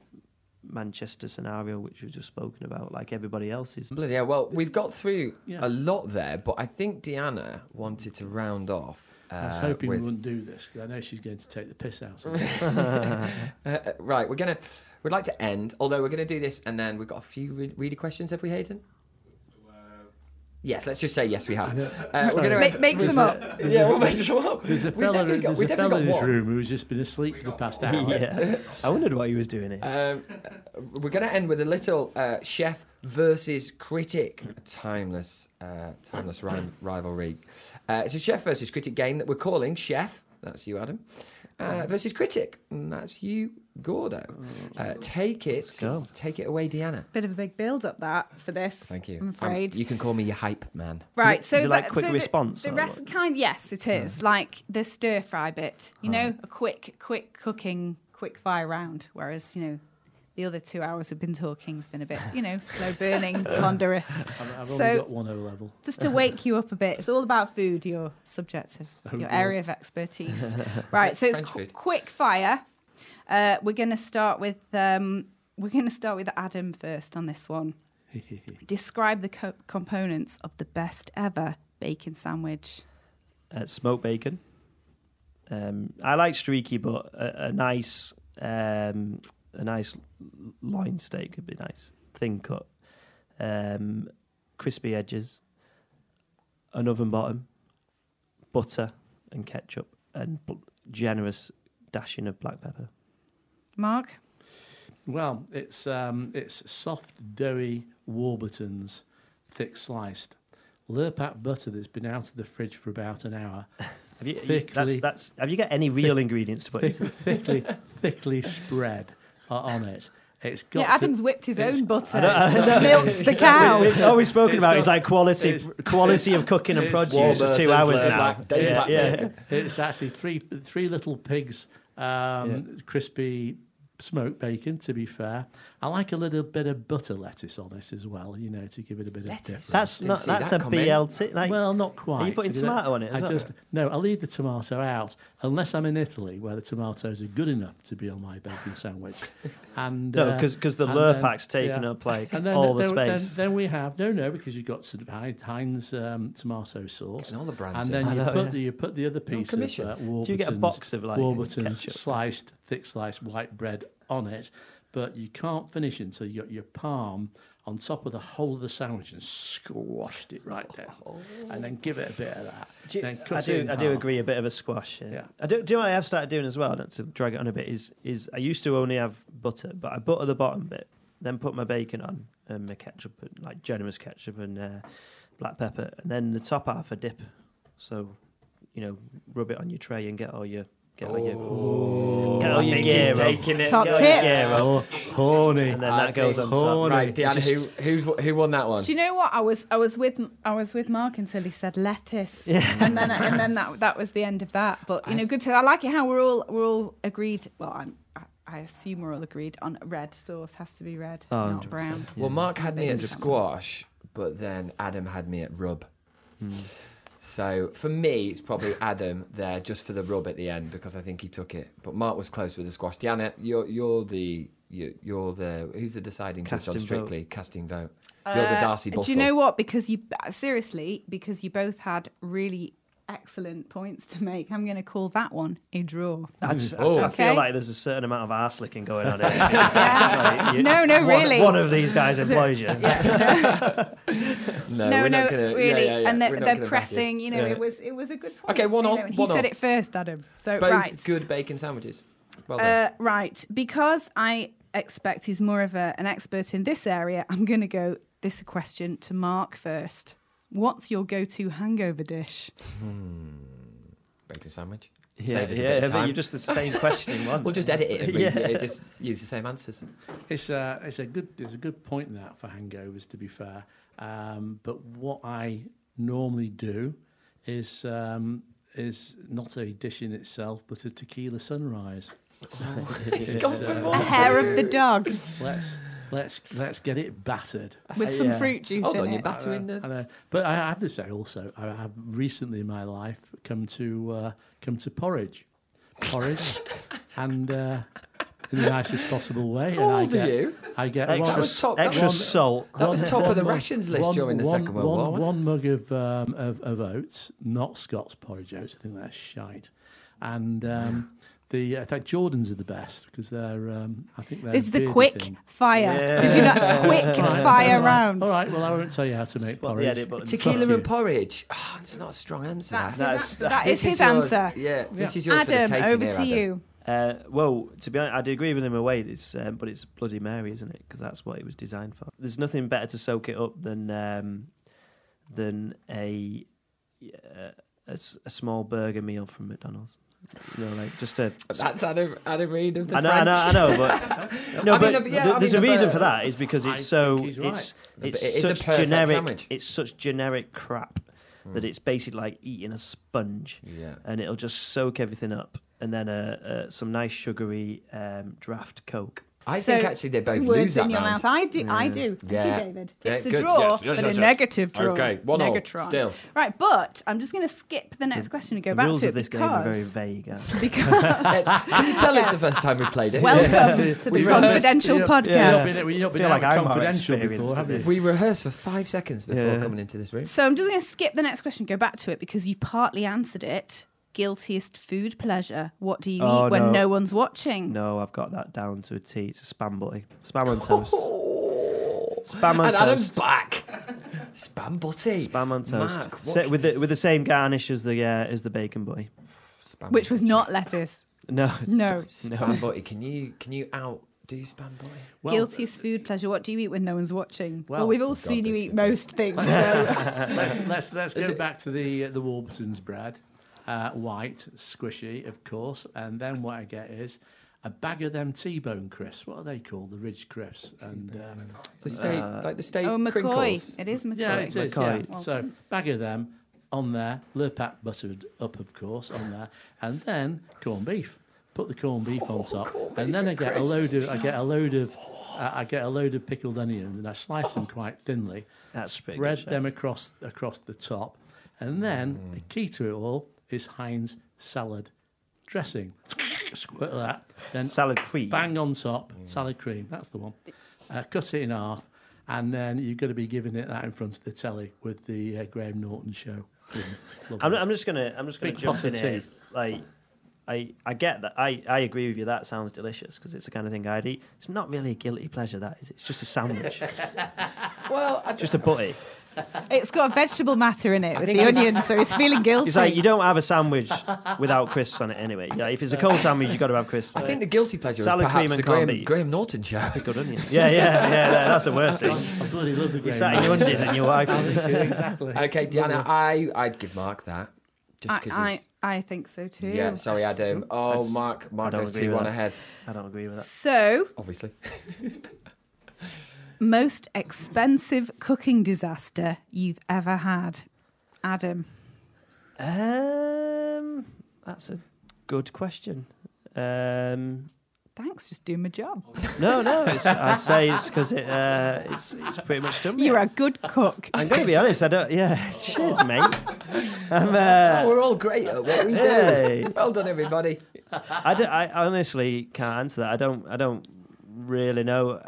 Manchester scenario, which we've just spoken about, like everybody else is. Bloody hell. Well, we've got through Yeah. a lot there, but I think Deanna wanted to round off. Uh, I was hoping with- we wouldn't do this because I know she's going to take the piss out. of me. (laughs) Uh, uh, right, we're gonna. We'd like to end, although we're gonna do this, and then we've got a few re- reader questions. Have we, Hayden? Yes, let's just say yes, we have. Uh, we're gonna Make, end- make some up. Yeah, we'll make some up. There's a We fella, definitely got- there's we a definitely fella in got his one. room who's just been asleep for the past hour. (laughs) yeah, I wondered why he was doing it. Um, we're going to end with a little uh, chef versus critic, a timeless, uh, timeless ri- rivalry. Uh, it's a chef versus critic game that we're calling Chef. That's you, Adam. Uh, versus critic, and that's you, Gordo. Uh, take it, go. take it away, Deanna. Bit of a big build up that for this. Thank you. I'm Um, afraid. you can call me your hype man. Right, Is it- so is it like that- quick so the- response The, or rest what? kind, yes, it is like the stir fry bit. You know, a quick, quick cooking, quick fire round. Whereas you know, the other two hours we've been talking has been a bit, you know, slow burning, (laughs) ponderous. I've, I've So- only got one O level. Just to wake you up a bit. It's all about food, your subjective, Oh, your God. area of expertise. (laughs) right, so it's French qu- food. quick fire. Uh, we're going to start with um, we're going to start with Adam first on this one. (laughs) Describe the co- components of the best ever bacon sandwich. uh, smoked bacon. Um, I like streaky, but a, a nice, um, a nice loin steak would be nice, thin cut, um, crispy edges, an oven bottom, butter and ketchup, and generous dashing of black pepper. Mark, Well, it's um, it's soft, doughy Warburtons, thick sliced. Lurpak butter that's been out of the fridge for about an hour. (laughs) Have you, you- Thickly- that's, that's, have you got any real ingredients to put thick, into it? (laughs) thickly, thickly spread on it. It's got yeah, to- Adam's whipped his own butter, I don't- I know. milked the (laughs) cow. We- All we've spoken It's about got- is like quality, it's- quality of cooking and produce for two hours uh, now. black- yeah, Black yeah. bacon. It's actually three three little pigs, um, crispy smoked bacon. To be fair, I like a little bit of butter lettuce on it as well. You know, to give it a bit of Lettuce? difference. That's Didn't That's that a. BLT. Like, well, not quite. are you putting tomato on it? As I well? just no. I'll leave the tomato out unless I'm in Italy, where the tomatoes are good enough to be on my bacon sandwich. (laughs) And no, uh, because the Lurpak's then- taken yeah. up like and then, all the then, then, space. then we have no, no, because you've got sort of Heinz um, tomato sauce, Getting all the brands and then I you know, put yeah. the you put the other piece of commission. uh, Do you get a box of like Warburton's ketchup? sliced, thick sliced white bread on it, but you can't finish until you got your palm on top of the whole of the sandwich and squashed it right down, and then give it a bit of that. Do you- then I do. I do agree. A bit of a squash. Yeah. Yeah. I do. Do you know what I have started doing as well? To drag it on a bit. Is is I used to only have butter, but I butter the bottom bit, then put my bacon on and my ketchup, like generous ketchup and uh, black pepper, and then the top half a dip. So, you know, rub it on your tray and get all your get all your get all I your think gear he's taking it. Top Get all tips. your gear Oh, horny. and then I that goes on think- top. Right, Deanna, just- who who's who won that one? Do you know what? I was I was with I was with Mark until he said lettuce, and then and then that that was the end of that. But you know, good to I like it how we're all we're all agreed. Well, I'm, I, I assume we're all agreed on red sauce has to be red, Oh, not 100%. brown. Well, Mark had me at 100%. squash, but then Adam had me at rub. Hmm. So for me, it's probably Adam there just for the rub at the end because I think he took it. But Mark was close with the squash. Diana, you're you're the you, you're the who's the deciding judge on Casting Strictly casting vote. You're the Uh, Darcey Do you know what? Because you seriously, because you both had really excellent points to make. I'm going to call that one a draw. I, just, I- Oh. I, Okay. feel like there's a certain amount of arse licking going on here. (laughs) It's like you- No, no, one, really. One of these guys employs you. (laughs) no, no, we're no, not gonna, really. yeah, yeah, yeah, and they're, they're gonna you. pressing. You know, Yeah. it was it was a good point. Okay, one you on, know, and one he said on. it first, Adam. So Both right, good bacon sandwiches. Well uh, right. Because I expect he's more of a, an expert in this area, I'm going to go this question to Mark first. What's your go-to hangover dish? bacon sandwich. Yeah, Save yeah, but you're just the same question in (laughs) one. We'll just edit it. And Yeah. yeah. just use the same answers. It's a it's a good it's a good point in that for hangovers to be fair. Um, but what I normally do is um, is not a dish in itself, but a tequila sunrise. (laughs) It's, uh, A hair of the dog let's let's let's get it battered. (laughs) with some Yeah. fruit juice Hold in on, you're it. battering I the. know, but I have to say also, I have recently in my life come to uh, come to porridge, porridge, (laughs) and uh, in the nicest possible way. How and I old are get, you? I get Extra, one, was top- extra was- salt. That was top of the one- rations list one- during the one- Second World one- War. wasn't One mug of, um, of of oats, not Scots porridge oats. I think that's shite. And um, the I think Jordans are the best because they're. Um, I think they're This is a bearded quick thing. fire. Yeah. Did you not (laughs) quick fire round? All right. Well, I won't tell you how to make What the porridge. edit Tequila and porridge. Oh, it's not a strong answer. That's, that. his, That's- a- that is his yours. answer. Yeah, this Yeah. is yours for the Adam, over here, to Adam. you. Uh, well, to be honest, I'd agree with him away. It's um, but it's Bloody Mary, isn't it? Because that's what it was designed for. There's nothing better to soak it up than um, than a, uh, a s- a small burger meal from McDonald's. You know, like just a. That's Adam, Adam Reid of the I know, I know, I know, but (laughs) no, I mean, but the- yeah, th- I there's mean, a the reason bur- for that. Is because I it's so think he's right. it's But it's it is a such perfect generic. sandwich. It's such generic crap hmm. that it's basically like eating a sponge, Yeah. and it'll just soak everything up. And then a, a some nice sugary um, draft Coke. I So, think actually they both Words lose that in your round. mouth. I do. I mm. do. Thank Yeah. you, David. Yeah, It's a good. draw, Yes, yes, but yes, a yes. negative draw. Okay, one all, still. Right, but I'm just going to skip the next question and go the back rules to of it this game are very vague. (laughs) because (laughs) Can you tell it's the first time we've played it? welcome to the We've confidential rehearsed- podcast. Yeah. You've not been, you've not been like I'm confidential before, have you? We rehearsed for five seconds before Yeah. coming into this room. So I'm just going to skip the next question, go back to it because you've partly answered it. Guiltiest food pleasure. What do you Oh, eat when no. no one's watching? No, I've got that down to a T. It's a spam butty. Spam on (laughs) toast. Spam on and Adam's toast. back. Spam butty. Spam on toast. Mark, what Sa- with the with the same garnish as the uh, as the bacon butty. Spam Which was not lettuce. No, No. (laughs) Spam butty. Can you can you out do spam boy? Well, Guiltiest food pleasure. What do you eat when no one's watching? Well, Well- we've all God, seen you eat most things. So. (laughs) let's let's let's Is go it- back to the uh, the Warburton's bread, uh, white, squishy, of course, and then what I get is a bag of them T-bone crisps. What are they called? The Ridge crisps, and um, The state, Uh, like the steak oh, McCoy. crinkles. It is McCoy. yeah, it is. McCoy. Yeah. So bag of them on there, Lurpak buttered up, of course, on there, and then corned beef. Put the corned beef on top, corned and then I and get a load of I get a load of uh, I get a load of pickled onions, and I slice them quite thinly. that's pretty spread good. them across across the top, and then the key to it all is Heinz salad dressing. Squirt that, then Salad cream. bang on top salad cream. That's the one. Uh, cut it in half, and then you're going to be giving it that in front of the telly with the uh, Graham Norton show. I'm, I'm just gonna I'm just gonna Big jump in of here. Like I I get that I, I agree with you. That sounds delicious because it's the kind of thing I'd eat. It's not really a guilty pleasure. That is. It's just a sandwich. Well, I just a butty. It's got a vegetable matter in it with the it's- onion, so it's feeling guilty. It's like you don't have a sandwich without crisps on it anyway. Yeah, if it's a cold sandwich, you've got to have crisps. I think the guilty pleasure Salad is perhaps cream and the Graham, beef. Graham Norton show. good onion. Yeah, yeah, yeah. yeah, That's the worst thing. I bloody love the You Graham sat in your Norton undies and your wife. exactly. (laughs) Okay, Diana, I I'd give Mark that just I, because I, he's. I think so too. Yeah, sorry, Adam. Oh, Mark, Mark don't goes two one ahead. I don't agree with that. So, Obviously, (laughs) most expensive cooking disaster you've ever had, Adam? Um, that's a good question. Um, Thanks, just doing my job. No, no, it's, I'd say it's because it, uh, it's it's pretty much done. You're mate. a good cook. I'm going to be honest. I don't. Yeah, (laughs) cheers, mate. I'm, uh, We're all great at what we do. Hey. Well done, everybody. I, don't- I honestly can't answer that. I don't. I don't really know.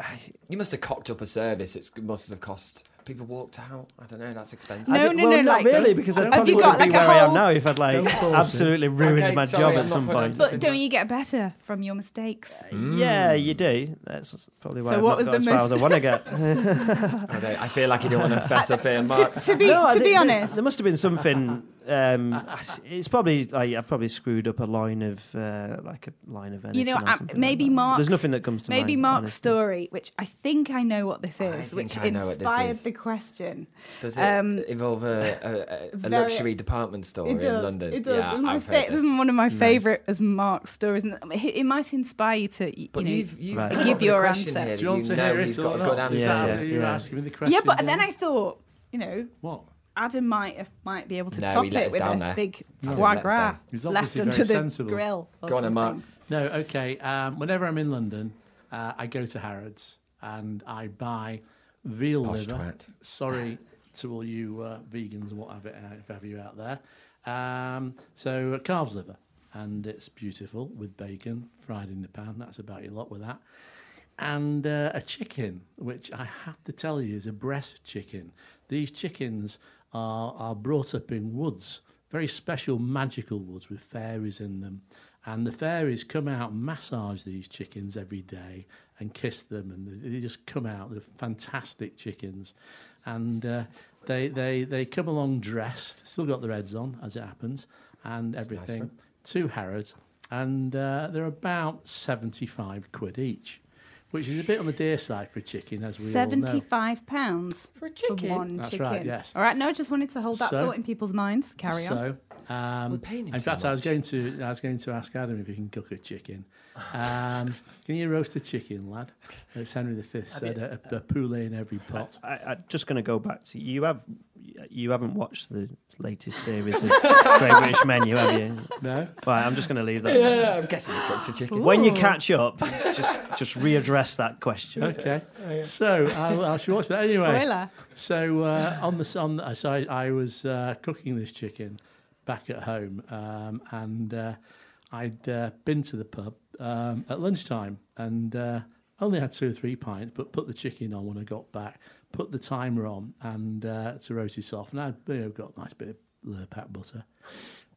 You must have cocked up a service. It must have cost. People walked out. I don't know. That's expensive. No, I did- no, well, no, Not like- really, because I Have probably you wouldn't got, be like, a where I am now if I'd like Don't force it. absolutely ruined Okay, my sorry, job I'm at some point. But don't you get better from your mistakes? Uh, yeah, mm. you do. That's probably why So I've what not was got the as far most- as I want to get. (laughs) Oh, I, don't- I feel like you don't want to fess up here, (laughs) Mark. to, to be No, I to be think honest, there must have been something. (laughs) Um, (laughs) it's probably like I've probably screwed up a line of uh, like a line of venison. you know, or uh, maybe like that. Mark's There's nothing that comes to maybe mind. Mark's honestly. story, which I think I know what this is, think which I this inspired is. the question. Does it Um, involve a, a, a, a (laughs) very- luxury department store It in. London? It does. Yeah, It's my I've fa- heard this this. is one of my Nice. favourite as Mark's stories, and it, it might inspire you to, you But know. you've, you've Right. Give up with a your answer. here Do that you want to know hear you've it or got a not? good answer Yeah, you're me the question? yeah, but then I thought, you know, What? Adam might have, might be able to No, top it with a there. big No, foie he gras. He's left obviously onto very the sensible. grill. Go on Mark. No, okay. Um, whenever I'm in London, uh, I go to Harrods and I buy veal Posh liver. twat. Sorry (laughs) to all you uh, vegans and what have, it, uh, have you out there. Um, so uh, calves liver, and it's beautiful with bacon fried in the pan. That's about your lot with that. And uh, a chicken, which I have to tell you is a breast chicken. These chickens are, are brought up in woods, very special magical woods with fairies in them. And the fairies come out and massage these chickens every day and kiss them, and they just come out. They're fantastic chickens, and uh, they they they come along dressed, still got their heads on as it happens, and nice everything. 'em. Two Harrods, and uh, they're about seventy-five quid each, which is a bit on the dear side for a chicken, as we all know. Seventy-five pounds For a for chicken? one That's chicken. right, yes. All right, no, I just wanted to hold that So- thought in people's minds. Carry on. So, um, We're paying him in too fact, I was going to I was going to ask Adam if he can cook a chicken. Um, (laughs) can you roast a chicken, lad? It's Henry V said, a, a poulet in every pot. I, I'm just going to go back to you. Have you haven't watched the latest series of (laughs) Great British Menu, have you? No, Right, I'm just going to leave that. Yeah, I'm guessing you cooked a chicken. When you catch up, just just readdress that question. okay. So I'll, I should watch that anyway. Spoiler. So uh, on the on, the- so I, I was uh, cooking this chicken back at home, um, and uh, I'd uh, been to the pub um, at lunchtime and uh, only had two or three pints, but put the chicken on when I got back, put the timer on, and uh, to roast it off. And I'd you know, got a nice bit of Lurpak butter,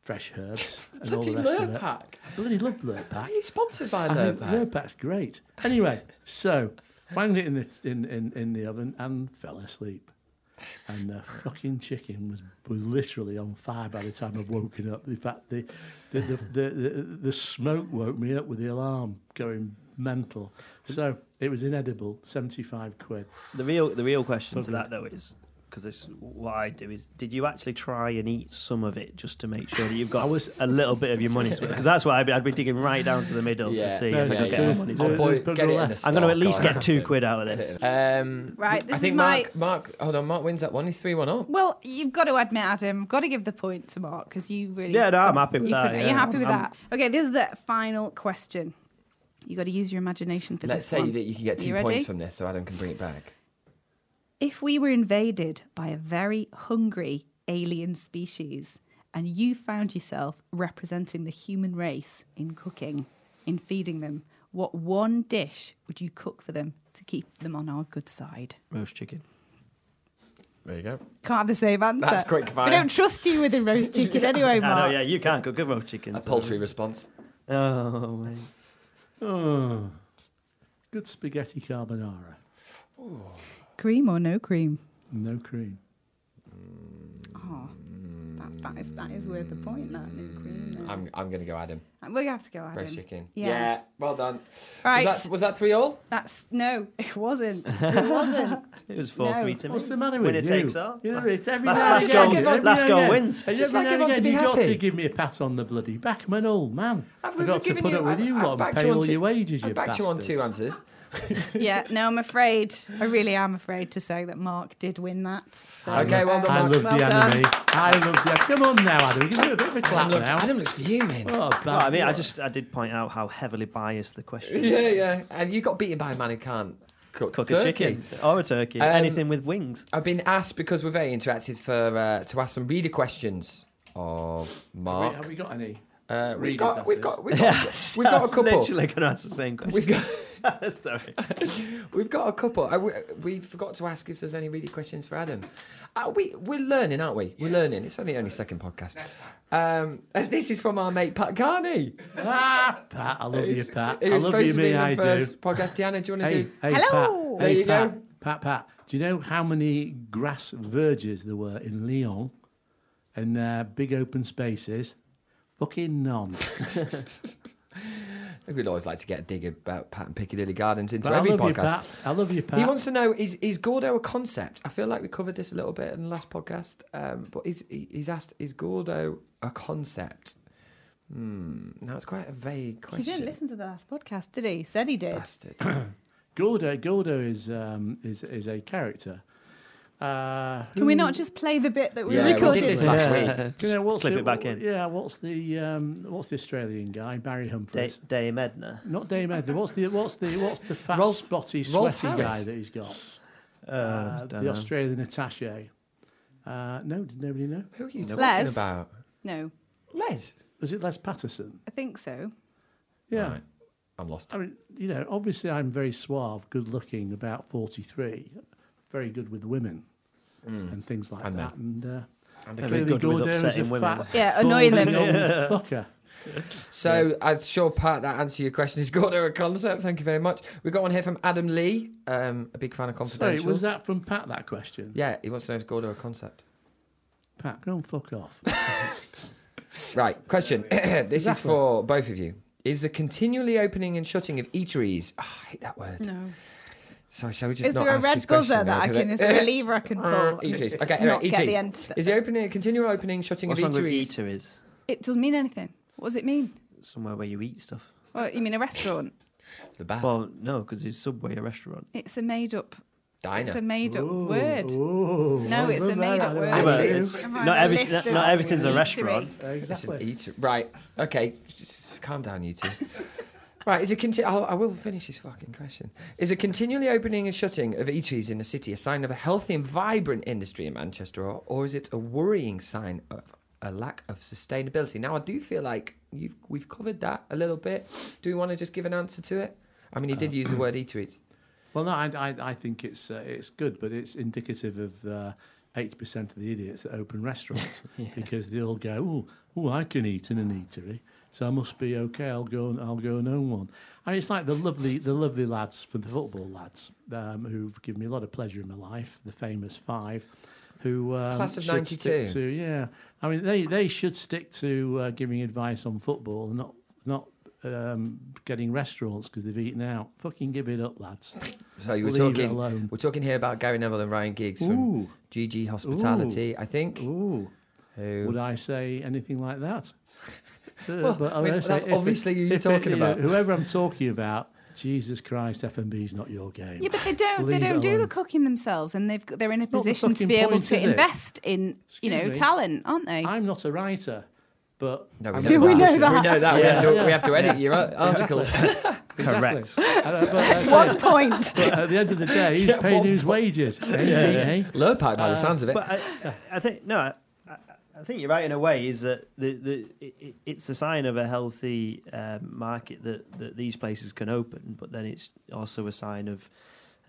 fresh herbs, (laughs) and all the rest of it. Lurpak. I bloody love Lurpak. Are you sponsored by I Lurpak? Lurpak's great. Anyway, so banged it in the in, in, in the oven and fell asleep. And the fucking chicken was, was literally on fire by the time I'd woken up. In fact, the the, the, the, the, the smoke woke me up with the alarm going mental. So it was inedible, 75 quid. The real the real question to that though is because this what I do is did you actually try and eat some of it just to make sure that you've got I was- a little bit of your money's worth? Because that's what I'd be, I'd be digging right down to the middle Yeah. to see No, if I yeah, could get yeah. my money's Oh, worth. boy, There's get it in bugger the left. I'm going to at least get two quid out of this. (laughs) Um, Right, I think is Mark, my- Mark, hold on, Mark wins that one. He's 3 1 up. Well, you've got to admit, Adam, got to give the point to Mark because you really. Yeah, no, I'm happy with you that, couldn't- yeah. You're happy with I'm- that? Okay, this is the final question. You got to use your imagination for this. Let's say one. that you can get two points from this so Adam can bring it back. If we were invaded by a very hungry alien species and you found yourself representing the human race in cooking, in feeding them, what one dish would you cook for them to keep them on our good side? Roast chicken. There you go. Can't have the same answer. That's quick fire. We don't trust you with a roast chicken (laughs) anyway, I Mark. know, yeah, you can't cook a roast chicken. A so- poultry response. Oh, mate. Oh, good spaghetti carbonara. Oh. Cream or no cream? No cream. Oh, that, that is that is worth a point. That no cream. No. I'm, I'm going to go Adam. Uh, We're gonna have to go Adam. Roast chicken. Yeah. well done. Right. Was that, was that 3 all? That's no, (laughs) it wasn't. (laughs) It wasn't. It was 4 No. 3 to me. What's the matter with Winner you? takes all. You know, it's every Last- now last and goal- again, every last now goal and again. wins. And Just every like now and everyone to again, be You've got happy. to give me a pat on the bloody back. I'm an old man. I've- I've got to given put you- up with I've- you I've lot and backed pay you on all two- your wages, I you backed you on two answers. (laughs) yeah, no, I'm afraid. I really am afraid to say that Mark did win that. So, Okay, well done, I Mark. love Well the done. enemy. I love the. Come on now, Adam. Give me a bit of a clap Adam looks, now. Adam looks fuming. Oh, Well, I mean, I just I did point out how heavily biased the question. Yeah, yeah. And you got beaten by a man who can't cook, Cook turkey. a chicken or a turkey, Um, anything with wings. I've been asked because we're very interactive for uh, to ask some reader questions of Mark. Have we got any? Uh, we've readers, got that we've is. got we've (laughs) got, we've got a couple. Literally going to ask the same question. We've got (laughs) Sorry. we've got a couple. I, we, we forgot to ask if there's any really questions for Adam. Uh, we we're learning, aren't we? We're learning. It's only only second podcast. Um, and this is from our mate Pat Carney. Ah, (laughs) Pat, I love you, He's- Pat. He I was love supposed you, to be me, in the I do. first podcast. Diana, do you want to Hey, do? hey, Hello. Pat. There Hey, you Pat. go. Pat, Pat. Do you know how many grass verges there were in Lyon? And uh, big open spaces? Fucking none. (laughs) I think We'd always like to get a dig about Pat and Piccadilly Gardens into But I every love you, podcast. Pat. I love you, Pat. He wants to know is is Gordo a concept? I feel like we covered this a little bit in the last podcast, um, but he's he's asked is Gordo a concept? Hmm. Now it's quite a vague question. He didn't listen to the last podcast, did he? Said he did. Bastard. (coughs) Gordo, Gordo is, um, is, is a character. Uh, Can we not just play the bit that we Yeah, we did recorded? this last Yeah. week. Do you know what's Clip the, it back in. Yeah, what's the um, what's the Australian guy, Barry Da- Humphries? Dame Edna. Not Dame Edna. What's the what's the what's the fat, Rolf- spotty, Rolf sweaty guy that he's got? Uh, Uh, the know. Australian attaché. Uh, no, did nobody know? Who are you Les. talking about? No, Les. Was it Les Patterson? I think so. Yeah. Right. I'm lost. I mean, you know, obviously I'm very suave, good looking, about 43, very good with women and things like Mm. And men. that. And, uh, And Very clearly good with Gordo is a upsetting women. fat, Yeah, annoying them. (laughs) fucker. So I'm sure Pat that answer your question is (laughs) Gordo a concept. Thank you very much. We got one here from Adam Lee, um, a big fan of Sorry, Confidential. was that from Pat, that question? Yeah, he wants to know is Gordo a concept. Pat, go and fuck off. (laughs) Right, question. (coughs) this is for both of you. Is the continually opening and shutting of eateries? Oh, I hate that word. No. Sorry, shall we just Is not there a ask red his buzzer that I 'cause can? it- Is there a lever I can (laughs) pull? Eateries. Okay, Not anyway, get the end. Is the opening, continual opening, shutting What's of wrong with eateries? eateries? It doesn't mean anything. What does it mean? Somewhere where you eat stuff. Well, you mean a restaurant? The bath. Well, no, because it's Subway a restaurant. It's a made-up. Diner. It's a made-up Ooh, word. ooh, No, it's a made-up word. Adam. but It's it's- not every- not- not everything's a eatery. restaurant. It's an Exactly. Right. Okay. Just calm down, you two. Right. Is a conti- I'll, I will finish this fucking question. Is a continually opening and shutting of eateries in the city a sign of a healthy and vibrant industry in Manchester, or, or is it a worrying sign of a lack of sustainability? Now, I do feel like you've, we've covered that a little bit. Do we want to just give an answer to it? I mean, he did use the (clears throat) word eateries. Well, no, I, I, I think it's uh, it's good, but it's indicative of eighty percent of the idiots that open restaurants (laughs) because they all go, "Oh, oh, I can eat in an eatery, so I must be okay. I'll go and I'll go and own one." I mean, it's like the lovely the lovely lads from the football lads um, who've given me a lot of pleasure in my life, the famous five. Who um, Class of 92. To, yeah, I mean they, they should stick to uh, giving advice on football, and not not um, getting restaurants because they've eaten out. Fucking give it up, lads. (laughs) So you were talking. alone. We're talking here about Gary Neville and Ryan Giggs from GG Hospitality, I think. ooh. Who Would I say anything like that? Uh, Well, but I mean, would say that's if obviously who you're if talking you know, about. whoever I'm talking about, Jesus Christ, FMB's not your game. Yeah, but they don't. They don't do the cooking themselves, and they've got, they're in a not the position to fucking be able to invest in you know me. talent, aren't they? I'm not a writer, but No, we know that. We know that. We know that. we, have to, yeah. we have to edit your ar- articles. (laughs) Correct. Uh, but, I say- One point. but at the end of the day, he's Yeah, paying one his wages. Eh, eh, eh? Lurpak by the sounds of it. But I, I think no, I, I- I think you're right in a way. Is that the the it, it- it's a sign of a healthy um, market that that these places can open, but then it's also a sign of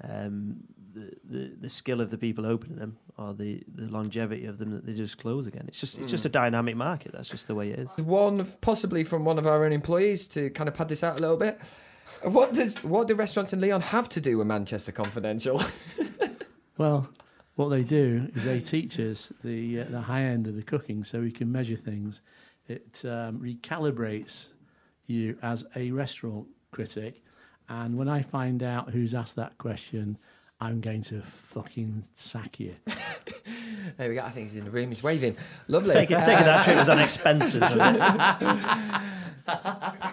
um, the, the the skill of the people opening them or the the longevity of them that they just close again. It's just it's just a dynamic market. That's just the way it is. One, possibly from one of our own employees, to kind of pad this out a little bit. What does what do restaurants in Lyon have to do with Manchester Confidential? (laughs) Well, what they do is they teach us the uh, the high end of the cooking, so we can measure things. It um, recalibrates you as a restaurant critic, and when I find out who's asked that question, I'm going to fucking sack you. (laughs) there we go. I think he's in the room. He's waving. Lovely. Taking, taking that trip was (laughs) on expenses. (laughs)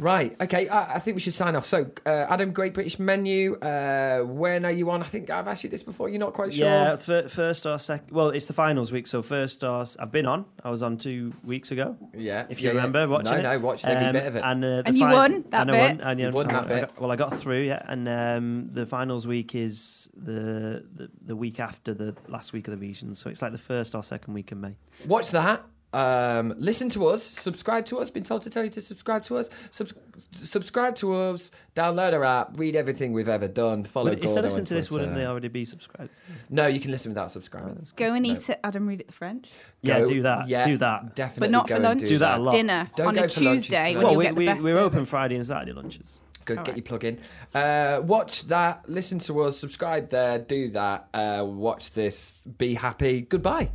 wasn't it? Right. Okay. I, I think we should sign off. So, uh, Adam, Great British Menu. Uh, when are you on? I think I've asked you this before. You're not quite sure. Yeah, fir- first or second. Well, it's the finals week, so first or s- I've been on. I was on two weeks ago. Yeah. If you yeah, yeah. remember watching No, it. no, watched every Um, bit of it. And, uh, And you fi- won that and I bit. won, and, You won that I bit. got- well, I got through, yeah. And um, the finals week is the, the the week after the last week of the regions, so it's like the first or second week in May. Watch that. Um, listen to us. Subscribe to us. Been told to tell you to subscribe to us. Subs- subscribe to us. Download our app. Read everything we've ever done. Follow. Would- if they listen to this, wouldn't they already be subscribed? No, you can listen without subscribing. Go and No. eat at Adam Reid at the French. Yeah, Go- do that. yeah, do that. Definitely. But not go for lunch. Do, Do that a lot. Dinner Don't on go a for lunches Tuesday Well, we, get the we, best we're open. Friday and Saturday lunches. Go All get right. your plug in. Uh, watch that. Listen to us. Subscribe there. Do that. Uh, watch this. Be happy. Goodbye.